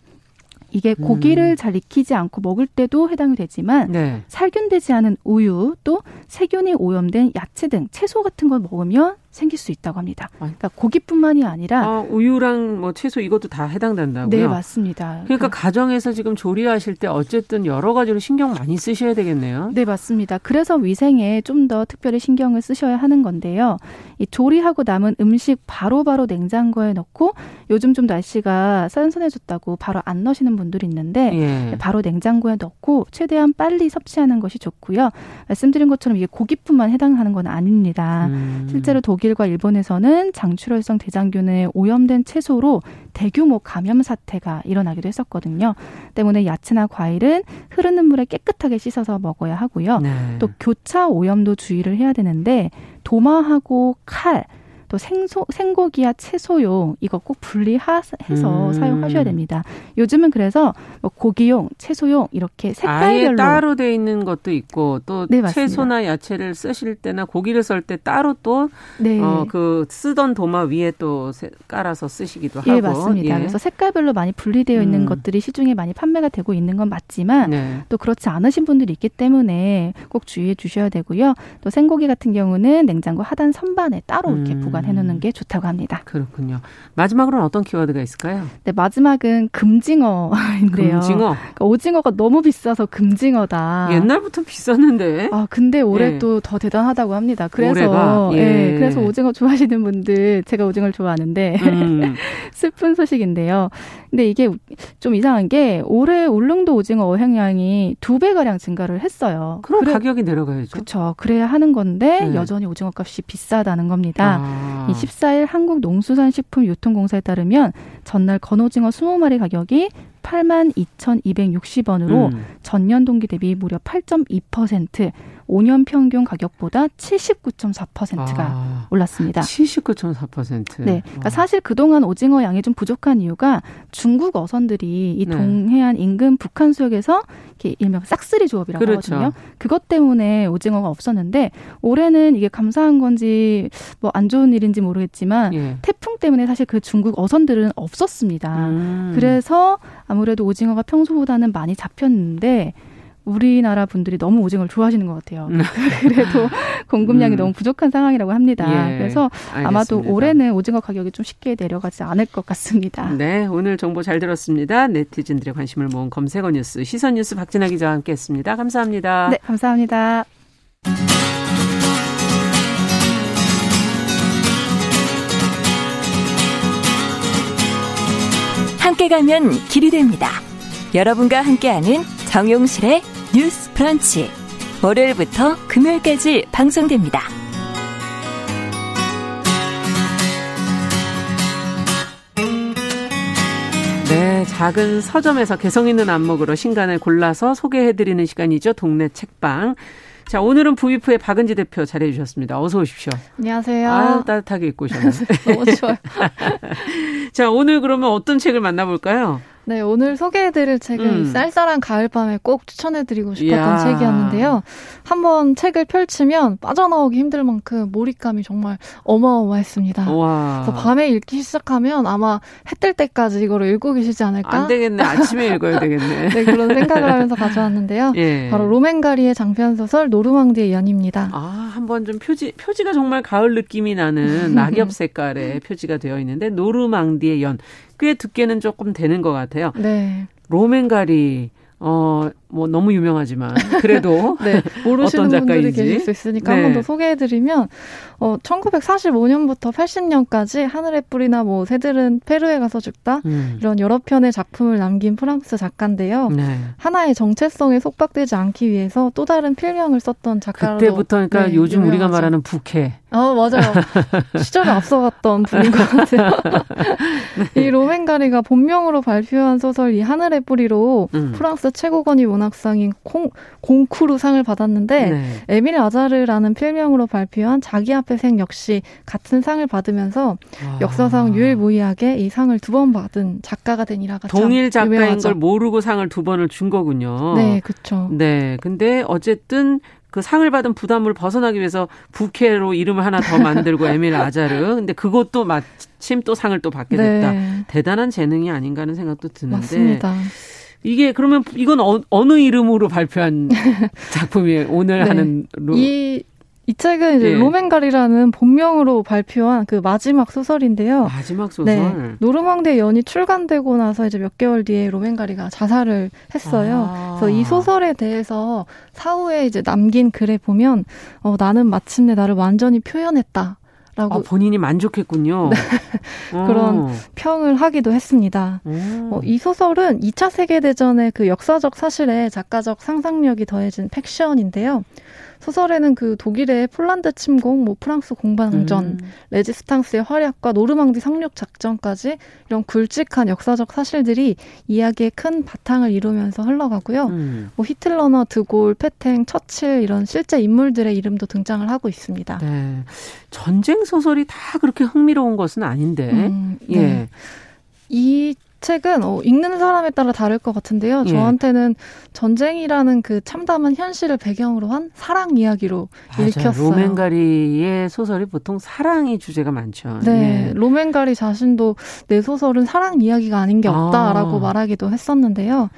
이게 고기를 음. 잘 익히지 않고 먹을 때도 해당이 되지만 네. 살균되지 않은 우유 또 세균이 오염된 야채 등 채소 같은 걸 먹으면 생길 수 있다고 합니다. 아. 그러니까 고기뿐만이 아니라 아, 우유랑 뭐 채소 이것도 다 해당된다고요? 네, 맞습니다. 그러니까 그, 가정에서 지금 조리하실 때 어쨌든 여러 가지로 신경 많이 쓰셔야 되겠네요. 네, 맞습니다. 그래서 위생에 좀 더 특별히 신경을 쓰셔야 하는 건데요. 이 조리하고 남은 음식 바로바로 바로 냉장고에 넣고 요즘 좀 날씨가 선선해졌다고 바로 안 넣으시는 분들이 있는데 예. 바로 냉장고에 넣고 최대한 빨리 섭취하는 것이 좋고요. 말씀드린 것처럼 이게 고기뿐만 해당하는 건 아닙니다. 음. 실제로 독 독일과 일본에서는 장출혈성 대장균에 오염된 채소로 대규모 감염 사태가 일어나기도 했었거든요. 때문에 야채나 과일은 흐르는 물에 깨끗하게 씻어서 먹어야 하고요. 네. 또 교차 오염도 주의를 해야 되는데 도마하고 칼 또 생소, 생고기와 채소용 이거 꼭 분리해서 음. 사용하셔야 됩니다. 요즘은 그래서 뭐 고기용, 채소용 이렇게 색깔별로 따로 돼 있는 것도 있고 또 네, 채소나 야채를 쓰실 때나 고기를 썰 때 따로 또그 네. 어, 그 쓰던 도마 위에 또 깔아서 쓰시기도 예, 하고 예, 맞습니다. 예. 그래서 색깔별로 많이 분리되어 있는 음. 것들이 시중에 많이 판매가 되고 있는 건 맞지만 네. 또 그렇지 않으신 분들이 있기 때문에 꼭 주의해 주셔야 되고요. 또 생고기 같은 경우는 냉장고 하단 선반에 따로 이렇게 음. 보관 보관해 놓는 게 좋다고 합니다. 그렇군요. 마지막으로는 어떤 키워드가 있을까요? 네, 마지막은 금징어인데요. 금징어. 그러니까 오징어가 너무 비싸서 금징어다. 옛날부터 비쌌는데. 아, 근데 올해 예. 또더 대단하다고 합니다. 그래서 예. 예. 그래서 오징어 좋아하시는 분들 제가 오징어를 좋아하는데 음. [laughs] 슬픈 소식인데요. 근데 이게 좀 이상한 게 올해 울릉도 오징어 어획량이 두 배 가량 증가를 했어요. 그럼 그래, 가격이 내려가야죠. 그렇죠. 그래야 하는 건데 네. 여전히 오징어 값이 비싸다는 겁니다. 아. 이 14일 한국농수산식품유통공사에 따르면 전날 건오징어 20마리 가격이 8만 2,260원으로 음. 전년 동기 대비 무려 8.2% 5년 평균 가격보다 79.4%가 아, 올랐습니다. 79.4%. 네. 그러니까 와. 사실 그동안 오징어 양이 좀 부족한 이유가 중국 어선들이 이 네. 동해안 인근 북한 수역에서 이렇게 일명 싹쓸이 조업이라고 그렇죠. 하거든요. 그것 때문에 오징어가 없었는데 올해는 이게 감사한 건지 뭐 안 좋은 일인지 모르겠지만 예. 태풍 때문에 사실 그 중국 어선들은 없었습니다. 음. 그래서 아무래도 오징어가 평소보다는 많이 잡혔는데 우리나라 분들이 너무 오징어를 좋아하시는 것 같아요. 음. [laughs] 그래도 공급량이 음. 너무 부족한 상황이라고 합니다. 예, 그래서 알겠습니다. 아마도 올해는 오징어 가격이 좀 쉽게 내려가지 않을 것 같습니다. 네, 오늘 정보 잘 들었습니다. 네티즌들의 관심을 모은 검색어 뉴스 시선 뉴스 박진아 기자와 함께했습니다. 감사합니다. 네, 감사합니다. 함께 가면 길이 됩니다. 여러분과 함께하는 정용실의 뉴스 프런치. 월요일부터 금요일까지 방송됩니다. 네, 작은 서점에서 개성 있는 안목으로 신간을 골라서 소개해드리는 시간이죠. 동네 책방. 자, 오늘은 부위프의 박은지 대표 자리해 주셨습니다. 어서 오십시오. 안녕하세요. 아, 따뜻하게 입고 오셨네요. [laughs] 너무 좋아요. [laughs] 자, 오늘 그러면 어떤 책을 만나볼까요? 네, 오늘 소개해드릴 책은 음. 쌀쌀한 가을밤에 꼭 추천해드리고 싶었던 이야. 책이었는데요. 한번 책을 펼치면 빠져나오기 힘들 만큼 몰입감이 정말 어마어마했습니다. 와. 그래서 밤에 읽기 시작하면 아마 해 뜰 때까지 이거를 읽고 계시지 않을까? 안 되겠네. 아침에 읽어야 되겠네. [laughs] 네, 그런 생각을 하면서 가져왔는데요. 예. 바로 로맨가리의 장편 소설 노르망디의 연입니다. 아, 한번 좀 표지 표지가 정말 가을 느낌이 나는 [laughs] 낙엽 색깔의 표지가 되어 있는데 노르망디의 연. 꽤 두께는 조금 되는 것 같아요. 네. 로맨가리 어, 뭐 너무 유명하지만 그래도 [laughs] 네, 모르시는 분들이 계실 수 있으니까 네. 한번 더 소개해드리면 어, 1945년부터 80년까지 하늘의 뿌리나 뭐 새들은 페루에 가서 죽다 음. 이런 여러 편의 작품을 남긴 프랑스 작가인데요. 네. 하나의 정체성에 속박되지 않기 위해서 또 다른 필명을 썼던 작가로 그때부터 그러니까 네, 요즘 유명하죠. 우리가 말하는 부캐. 어 맞아요. [laughs] 시절을 앞서갔던 분인 것 같아요. [laughs] 네. 이 로맨가리가 본명으로 발표한 소설 이 하늘의 뿌리로 음. 프랑스 최고권위 문학상인 콩, 공쿠르 상을 받았는데 네. 에밀 아자르라는 필명으로 발표한 자기 앞에 생 역시 같은 상을 받으면서 아. 역사상 유일무이하게 이 상을 두 번 받은 작가가 된 일화가 동일 작가인 유명하죠. 걸 모르고 상을 두 번을 준 거군요. 네, 그렇죠. 네, 근데 어쨌든 그 상을 받은 부담을 벗어나기 위해서 부캐로 이름을 하나 더 만들고 [laughs] 에밀 아자르. 근데 그것도 마침 또 상을 또 받게 됐다. 네. 대단한 재능이 아닌가 하는 생각도 드는데. 맞습니다. 이게 그러면 이건 어, 느 이름으로 발표한 [laughs] 작품이에요? 오늘 네. 하는 로... 이, 이 책은 이제 예. 로맨가리라는 본명으로 발표한 그 마지막 소설인데요. 마지막 소설. 네. 노르망디 연이 출간되고 나서 이제 몇 개월 뒤에 로맨가리가 자살을 했어요. 아. 그래서 이 소설에 대해서 사후에 이제 남긴 글에 보면 어, 나는 마침내 나를 완전히 표현했다. 라고 아, 본인이 만족했군요. [laughs] 네. 그런 어. 평을 하기도 했습니다. 어, 이 소설은 2차 세계대전의 그 역사적 사실에 작가적 상상력이 더해진 팩션인데요. 소설에는 그 독일의 폴란드 침공, 뭐 프랑스 공방전, 음. 레지스탕스의 활약과 노르망디 상륙 작전까지 이런 굵직한 역사적 사실들이 이야기의 큰 바탕을 이루면서 흘러가고요. 음. 뭐 히틀러나 드골, 페탱, 처칠 이런 실제 인물들의 이름도 등장을 하고 있습니다. 네. 전쟁 소설이 다 그렇게 흥미로운 것은 아닌데. 음, 네. 예. 이 책은 어, 읽는 사람에 따라 다를 것 같은데요. 예. 저한테는 전쟁이라는 그 참담한 현실을 배경으로 한 사랑 이야기로 맞아요. 읽혔어요. 로맨가리의 소설이 보통 사랑이 주제가 많죠. 네, 예. 로맨가리 자신도 내 소설은 사랑 이야기가 아닌 게 없다라고 아. 말하기도 했었는데요.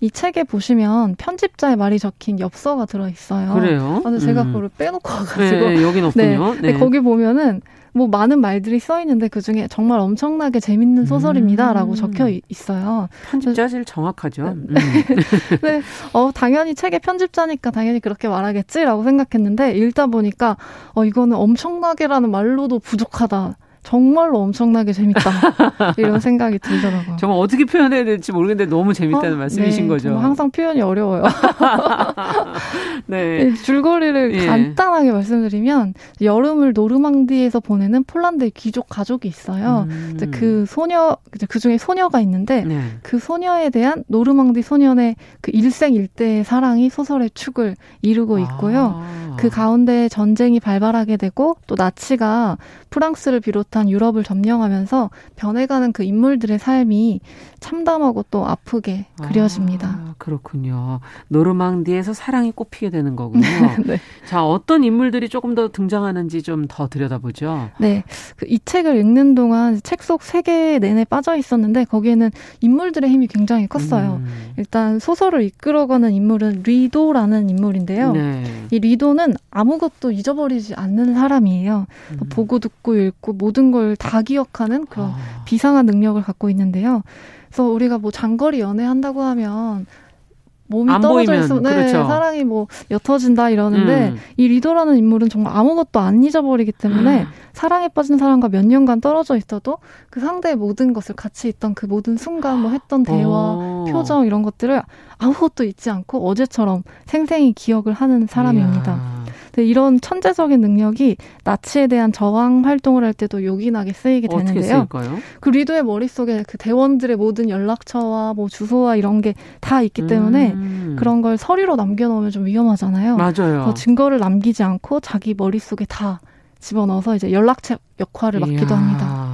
이 책에 보시면 편집자의 말이 적힌 엽서가 들어 있어요. 그래요? 근데 제가 음. 그걸 빼놓고 와가지고 네, 여긴 없군요. 네. 네. 거기 보면은 뭐 많은 말들이 써 있는데 그 중에 정말 엄청나게 재밌는 소설입니다라고 음. 적혀 있어요. 편집자실 정확하죠. 네. 음. [laughs] 네. 어 당연히 책의 편집자니까 당연히 그렇게 말하겠지라고 생각했는데 읽다 보니까 어 이거는 엄청나게라는 말로도 부족하다. 정말로 엄청나게 재밌다. [laughs] 이런 생각이 들더라고요. 정말 어떻게 표현해야 될지 모르겠는데 너무 재밌다는 어, 말씀이신 네, 거죠. 항상 표현이 어려워요. [laughs] 네. 줄거리를 예. 간단하게 말씀드리면 여름을 노르망디에서 보내는 폴란드의 귀족 가족이 있어요. 음. 그 소녀 그 중에 소녀가 있는데 네. 그 소녀에 대한 노르망디 소년의 그 일생 일대의 사랑이 소설의 축을 이루고 있고요. 아. 그 가운데 전쟁이 발발하게 되고 또 나치가 프랑스를 비롯한 비롯한 유럽을 점령하면서 변해가는 그 인물들의 삶이 참담하고 또 아프게 아, 그려집니다. 아, 그렇군요. 노르망디에서 사랑이 꽃피게 되는 거군요. [laughs] 네. 자, 어떤 인물들이 조금 더 등장하는지 좀 더 들여다보죠. 네. 그 이 책을 읽는 동안 책 속 세계 내내 빠져 있었는데 거기에는 인물들의 힘이 굉장히 컸어요. 음. 일단 소설을 이끌어가는 인물은 리도라는 인물인데요. 네. 이 리도는 아무것도 잊어버리지 않는 사람이에요. 음. 보고 듣고 읽고 모든 걸 다 기억하는 그런 아. 비상한 능력을 갖고 있는데요. 그래서 우리가 뭐 장거리 연애한다고 하면 몸이 떨어져 있으면 네, 그렇죠. 사랑이 뭐 옅어진다 이러는데 음. 이 리더라는 인물은 정말 아무것도 안 잊어버리기 때문에 음. 사랑에 빠진 사람과 몇 년간 떨어져 있어도 그 상대의 모든 것을 같이 있던 그 모든 순간 뭐 했던 대화, 오. 표정 이런 것들을 아무것도 잊지 않고 어제처럼 생생히 기억을 하는 사람입니다. 이야. 네, 이런 천재적인 능력이 나치에 대한 저항 활동을 할 때도 요긴하게 쓰이게 되는데요. 그 뤼도의 머릿속에 그 대원들의 모든 연락처와 뭐 주소와 이런 게 다 있기 때문에 음. 그런 걸 서류로 남겨놓으면 좀 위험하잖아요. 맞아요. 증거를 남기지 않고 자기 머릿속에 다 집어넣어서 이제 연락책 역할을 맡기도 합니다.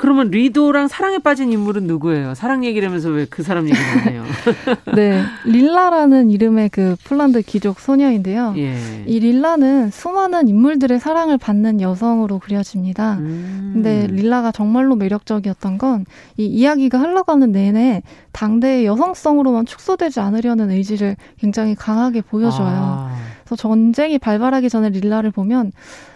그러면 뤼도랑 사랑에 빠진 인물은 누구예요? 사랑 얘기를 하면서 왜 그 사람 얘기를 하네요? [laughs] 네. 릴라라는 이름의 그 폴란드 귀족 소녀인데요. 예. 이 릴라는 수많은 인물들의 사랑을 받는 여성으로 그려집니다. 음. 근데 릴라가 정말로 매력적이었던 건 이 이야기가 흘러가는 내내 당대의 여성성으로만 축소되지 않으려는 의지를 굉장히 강하게 보여줘요. 아. 그래서 전쟁이 발발하기 전에 릴라를 보면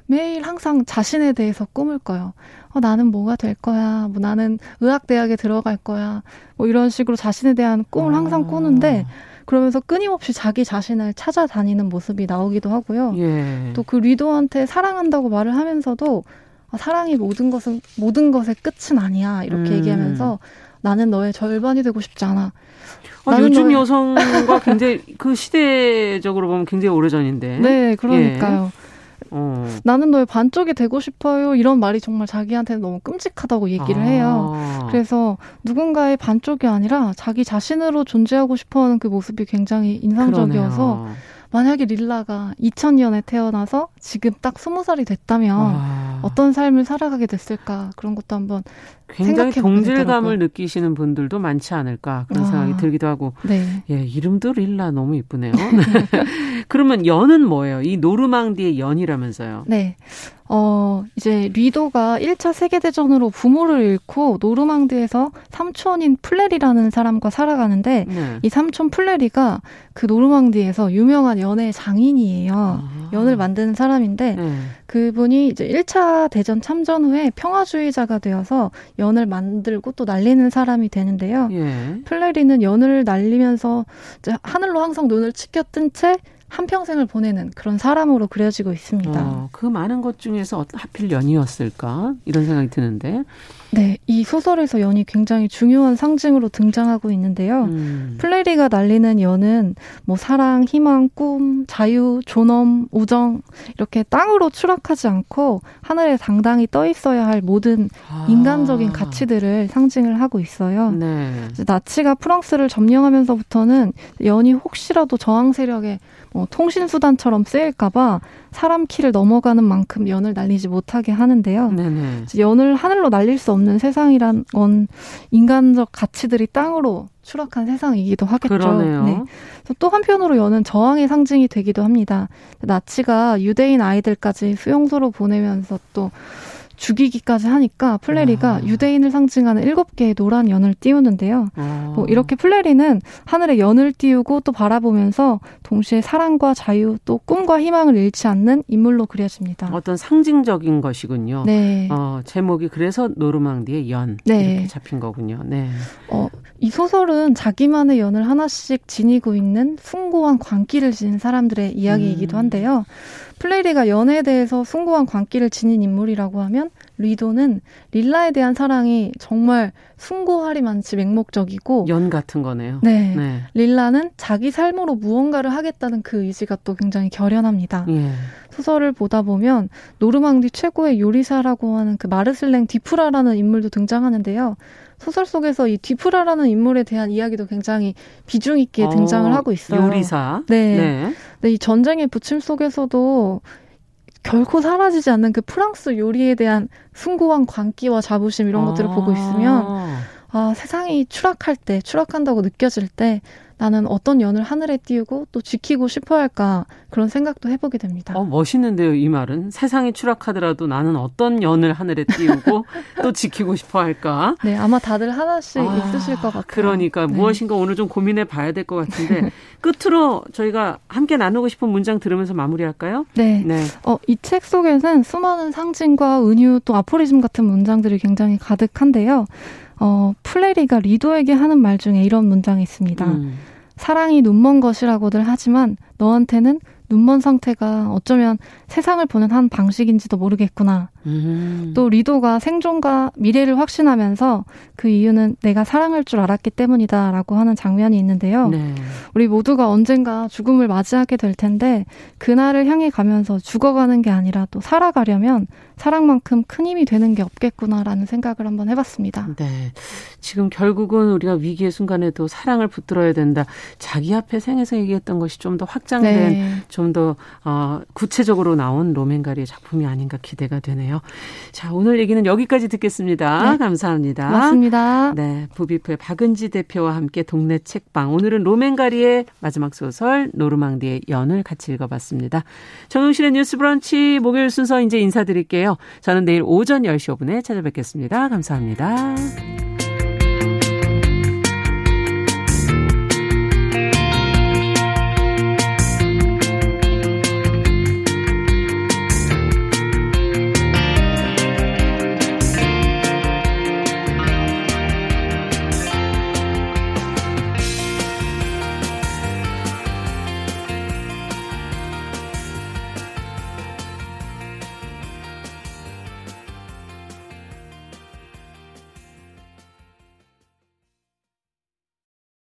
매일 항상 자신에 대해서 꿈을 꿔요. 어, 나는 뭐가 될 거야. 뭐 나는 의학대학에 들어갈 거야. 뭐 이런 식으로 자신에 대한 꿈을 항상 아. 꾸는데 그러면서 끊임없이 자기 자신을 찾아다니는 모습이 나오기도 하고요. 예. 또그 리도한테 사랑한다고 말을 하면서도 아, 사랑이 모든 것은 모든 것의 끝은 아니야 이렇게 음. 얘기하면서 나는 너의 절반이 되고 싶지 않아. 아, 요즘 너의... 여성과 굉장히 그 시대적으로 보면 굉장히 오래전인데. 네, 그러니까요. 예. 어. 나는 너의 반쪽이 되고 싶어요. 이런 말이 정말 자기한테는 너무 끔찍하다고 얘기를 아. 해요. 그래서 누군가의 반쪽이 아니라 자기 자신으로 존재하고 싶어 하는 그 모습이 굉장히 인상적이어서 그러네요. 만약에 릴라가 2000년에 태어나서 지금 딱 20살이 됐다면 아. 어떤 삶을 살아가게 됐을까 그런 것도 한번 굉장히 동질감을 느끼시는 분들도 많지 않을까 그런 아. 생각이 들기도 하고 네. 예 이름도 릴라 너무 이쁘네요. [laughs] [laughs] 그러면 연은 뭐예요? 이 노르망디의 연이라면서요? 네. 어, 이제 리도가 1차 세계대전으로 부모를 잃고 노르망디에서 삼촌인 플레리라는 사람과 살아가는데 네. 이 삼촌 플레리가 그 노르망디에서 유명한 연애 장인이에요. 아. 연을 만드는 사람인데 네. 그분이 이제 1차 대전 참전 후에 평화주의자가 되어서 연을 만들고 또 날리는 사람이 되는데요. 예. 플레리는 연을 날리면서 하늘로 항상 눈을 치켜뜬 채 한평생을 보내는 그런 사람으로 그려지고 있습니다. 어, 그 많은 것 중에서 하필 연이었을까? 이런 생각이 드는데. 네, 이 소설에서 연이 굉장히 중요한 상징으로 등장하고 있는데요. 음. 플레리가 날리는 연은 뭐 사랑, 희망, 꿈, 자유, 존엄, 우정 이렇게 땅으로 추락하지 않고 하늘에 당당히 떠 있어야 할 모든 아. 인간적인 가치들을 상징을 하고 있어요. 네. 나치가 프랑스를 점령하면서부터는 연이 혹시라도 저항 세력에 어, 통신 수단처럼 쓰일까봐 사람 키를 넘어가는 만큼 연을 날리지 못하게 하는데요. 네네. 연을 하늘로 날릴 수 없는 세상이란 건 인간적 가치들이 땅으로 추락한 세상이기도 하겠죠. 그러네요. 네. 또 한편으로 연은 저항의 상징이 되기도 합니다. 나치가 유대인 아이들까지 수용소로 보내면서 또 죽이기까지 하니까 플레리가 아. 유대인을 상징하는 일곱 개의 노란 연을 띄우는데요. 아. 뭐 이렇게 플레리는 하늘에 연을 띄우고 또 바라보면서 동시에 사랑과 자유 또 꿈과 희망을 잃지 않는 인물로 그려집니다. 어떤 상징적인 것이군요. 네. 어, 제목이 그래서 노르망디의 연 네. 이렇게 잡힌 거군요. 네. 어, 이 소설은 자기만의 연을 하나씩 지니고 있는 숭고한 광기를 지닌 사람들의 이야기이기도 음. 한데요. 플뢰리가 연에 대해서 숭고한 광기를 지닌 인물이라고 하면 뤼도는 릴라에 대한 사랑이 정말 숭고하리만치 맹목적이고 연 같은 거네요. 네. 네. 릴라는 자기 삶으로 무언가를 하겠다는 그 의지가 또 굉장히 결연합니다. 예. 소설을 보다 보면 노르망디 최고의 요리사라고 하는 그 마르슬랭 뒤프라라는 인물도 등장하는데요. 소설 속에서 이 디프라라는 인물에 대한 이야기도 굉장히 비중 있게 어, 등장을 하고 있어요. 요리사. 네. 네. 네. 이 전쟁의 부침 속에서도 결코 사라지지 않는 그 프랑스 요리에 대한 숭고한 광기와 자부심 이런 것들을 아. 보고 있으면 아, 세상이 추락할 때, 추락한다고 느껴질 때 나는 어떤 연을 하늘에 띄우고 또 지키고 싶어 할까 그런 생각도 해보게 됩니다. 어, 멋있는데요, 이 말은. 세상이 추락하더라도 나는 어떤 연을 하늘에 띄우고 [laughs] 또 지키고 싶어 할까? 네, 아마 다들 하나씩 아, 있으실 것 같아요. 그러니까 네. 무엇인가 오늘 좀 고민해 봐야 될 것 같은데 [laughs] 끝으로 저희가 함께 나누고 싶은 문장 들으면서 마무리할까요? 네. 네. 어, 이 책 속에는 수많은 상징과 은유 또 아포리즘 같은 문장들이 굉장히 가득한데요. 어, 플레리가 리도에게 하는 말 중에 이런 문장이 있습니다. 음. 사랑이 눈먼 것이라고들 하지만 너한테는 눈먼 상태가 어쩌면 세상을 보는 한 방식인지도 모르겠구나. 음. 또 리도가 생존과 미래를 확신하면서 그 이유는 내가 사랑할 줄 알았기 때문이다라고 하는 장면이 있는데요. 네. 우리 모두가 언젠가 죽음을 맞이하게 될 텐데 그날을 향해 가면서 죽어가는 게 아니라 또 살아가려면 사랑만큼 큰 힘이 되는 게 없겠구나라는 생각을 한번 해봤습니다. 네. 지금 결국은 우리가 위기의 순간에도 사랑을 붙들어야 된다. 자기 앞에 생에서 얘기했던 것이 좀 더 확장된, 네. 좀더 어, 구체적으로 나온 로맨가리의 작품이 아닌가 기대가 되네요. 자, 오늘 얘기는 여기까지 듣겠습니다. 네. 감사합니다. 고맙습니다. 네. 부비프의 박은지 대표와 함께 동네 책방. 오늘은 로맨가리의 마지막 소설 노르망디의 연을 같이 읽어봤습니다. 정용실의 뉴스 브런치 목요일 순서 이제 인사드릴게요. 저는 내일 오전 10시 5분에 찾아뵙겠습니다. 감사합니다.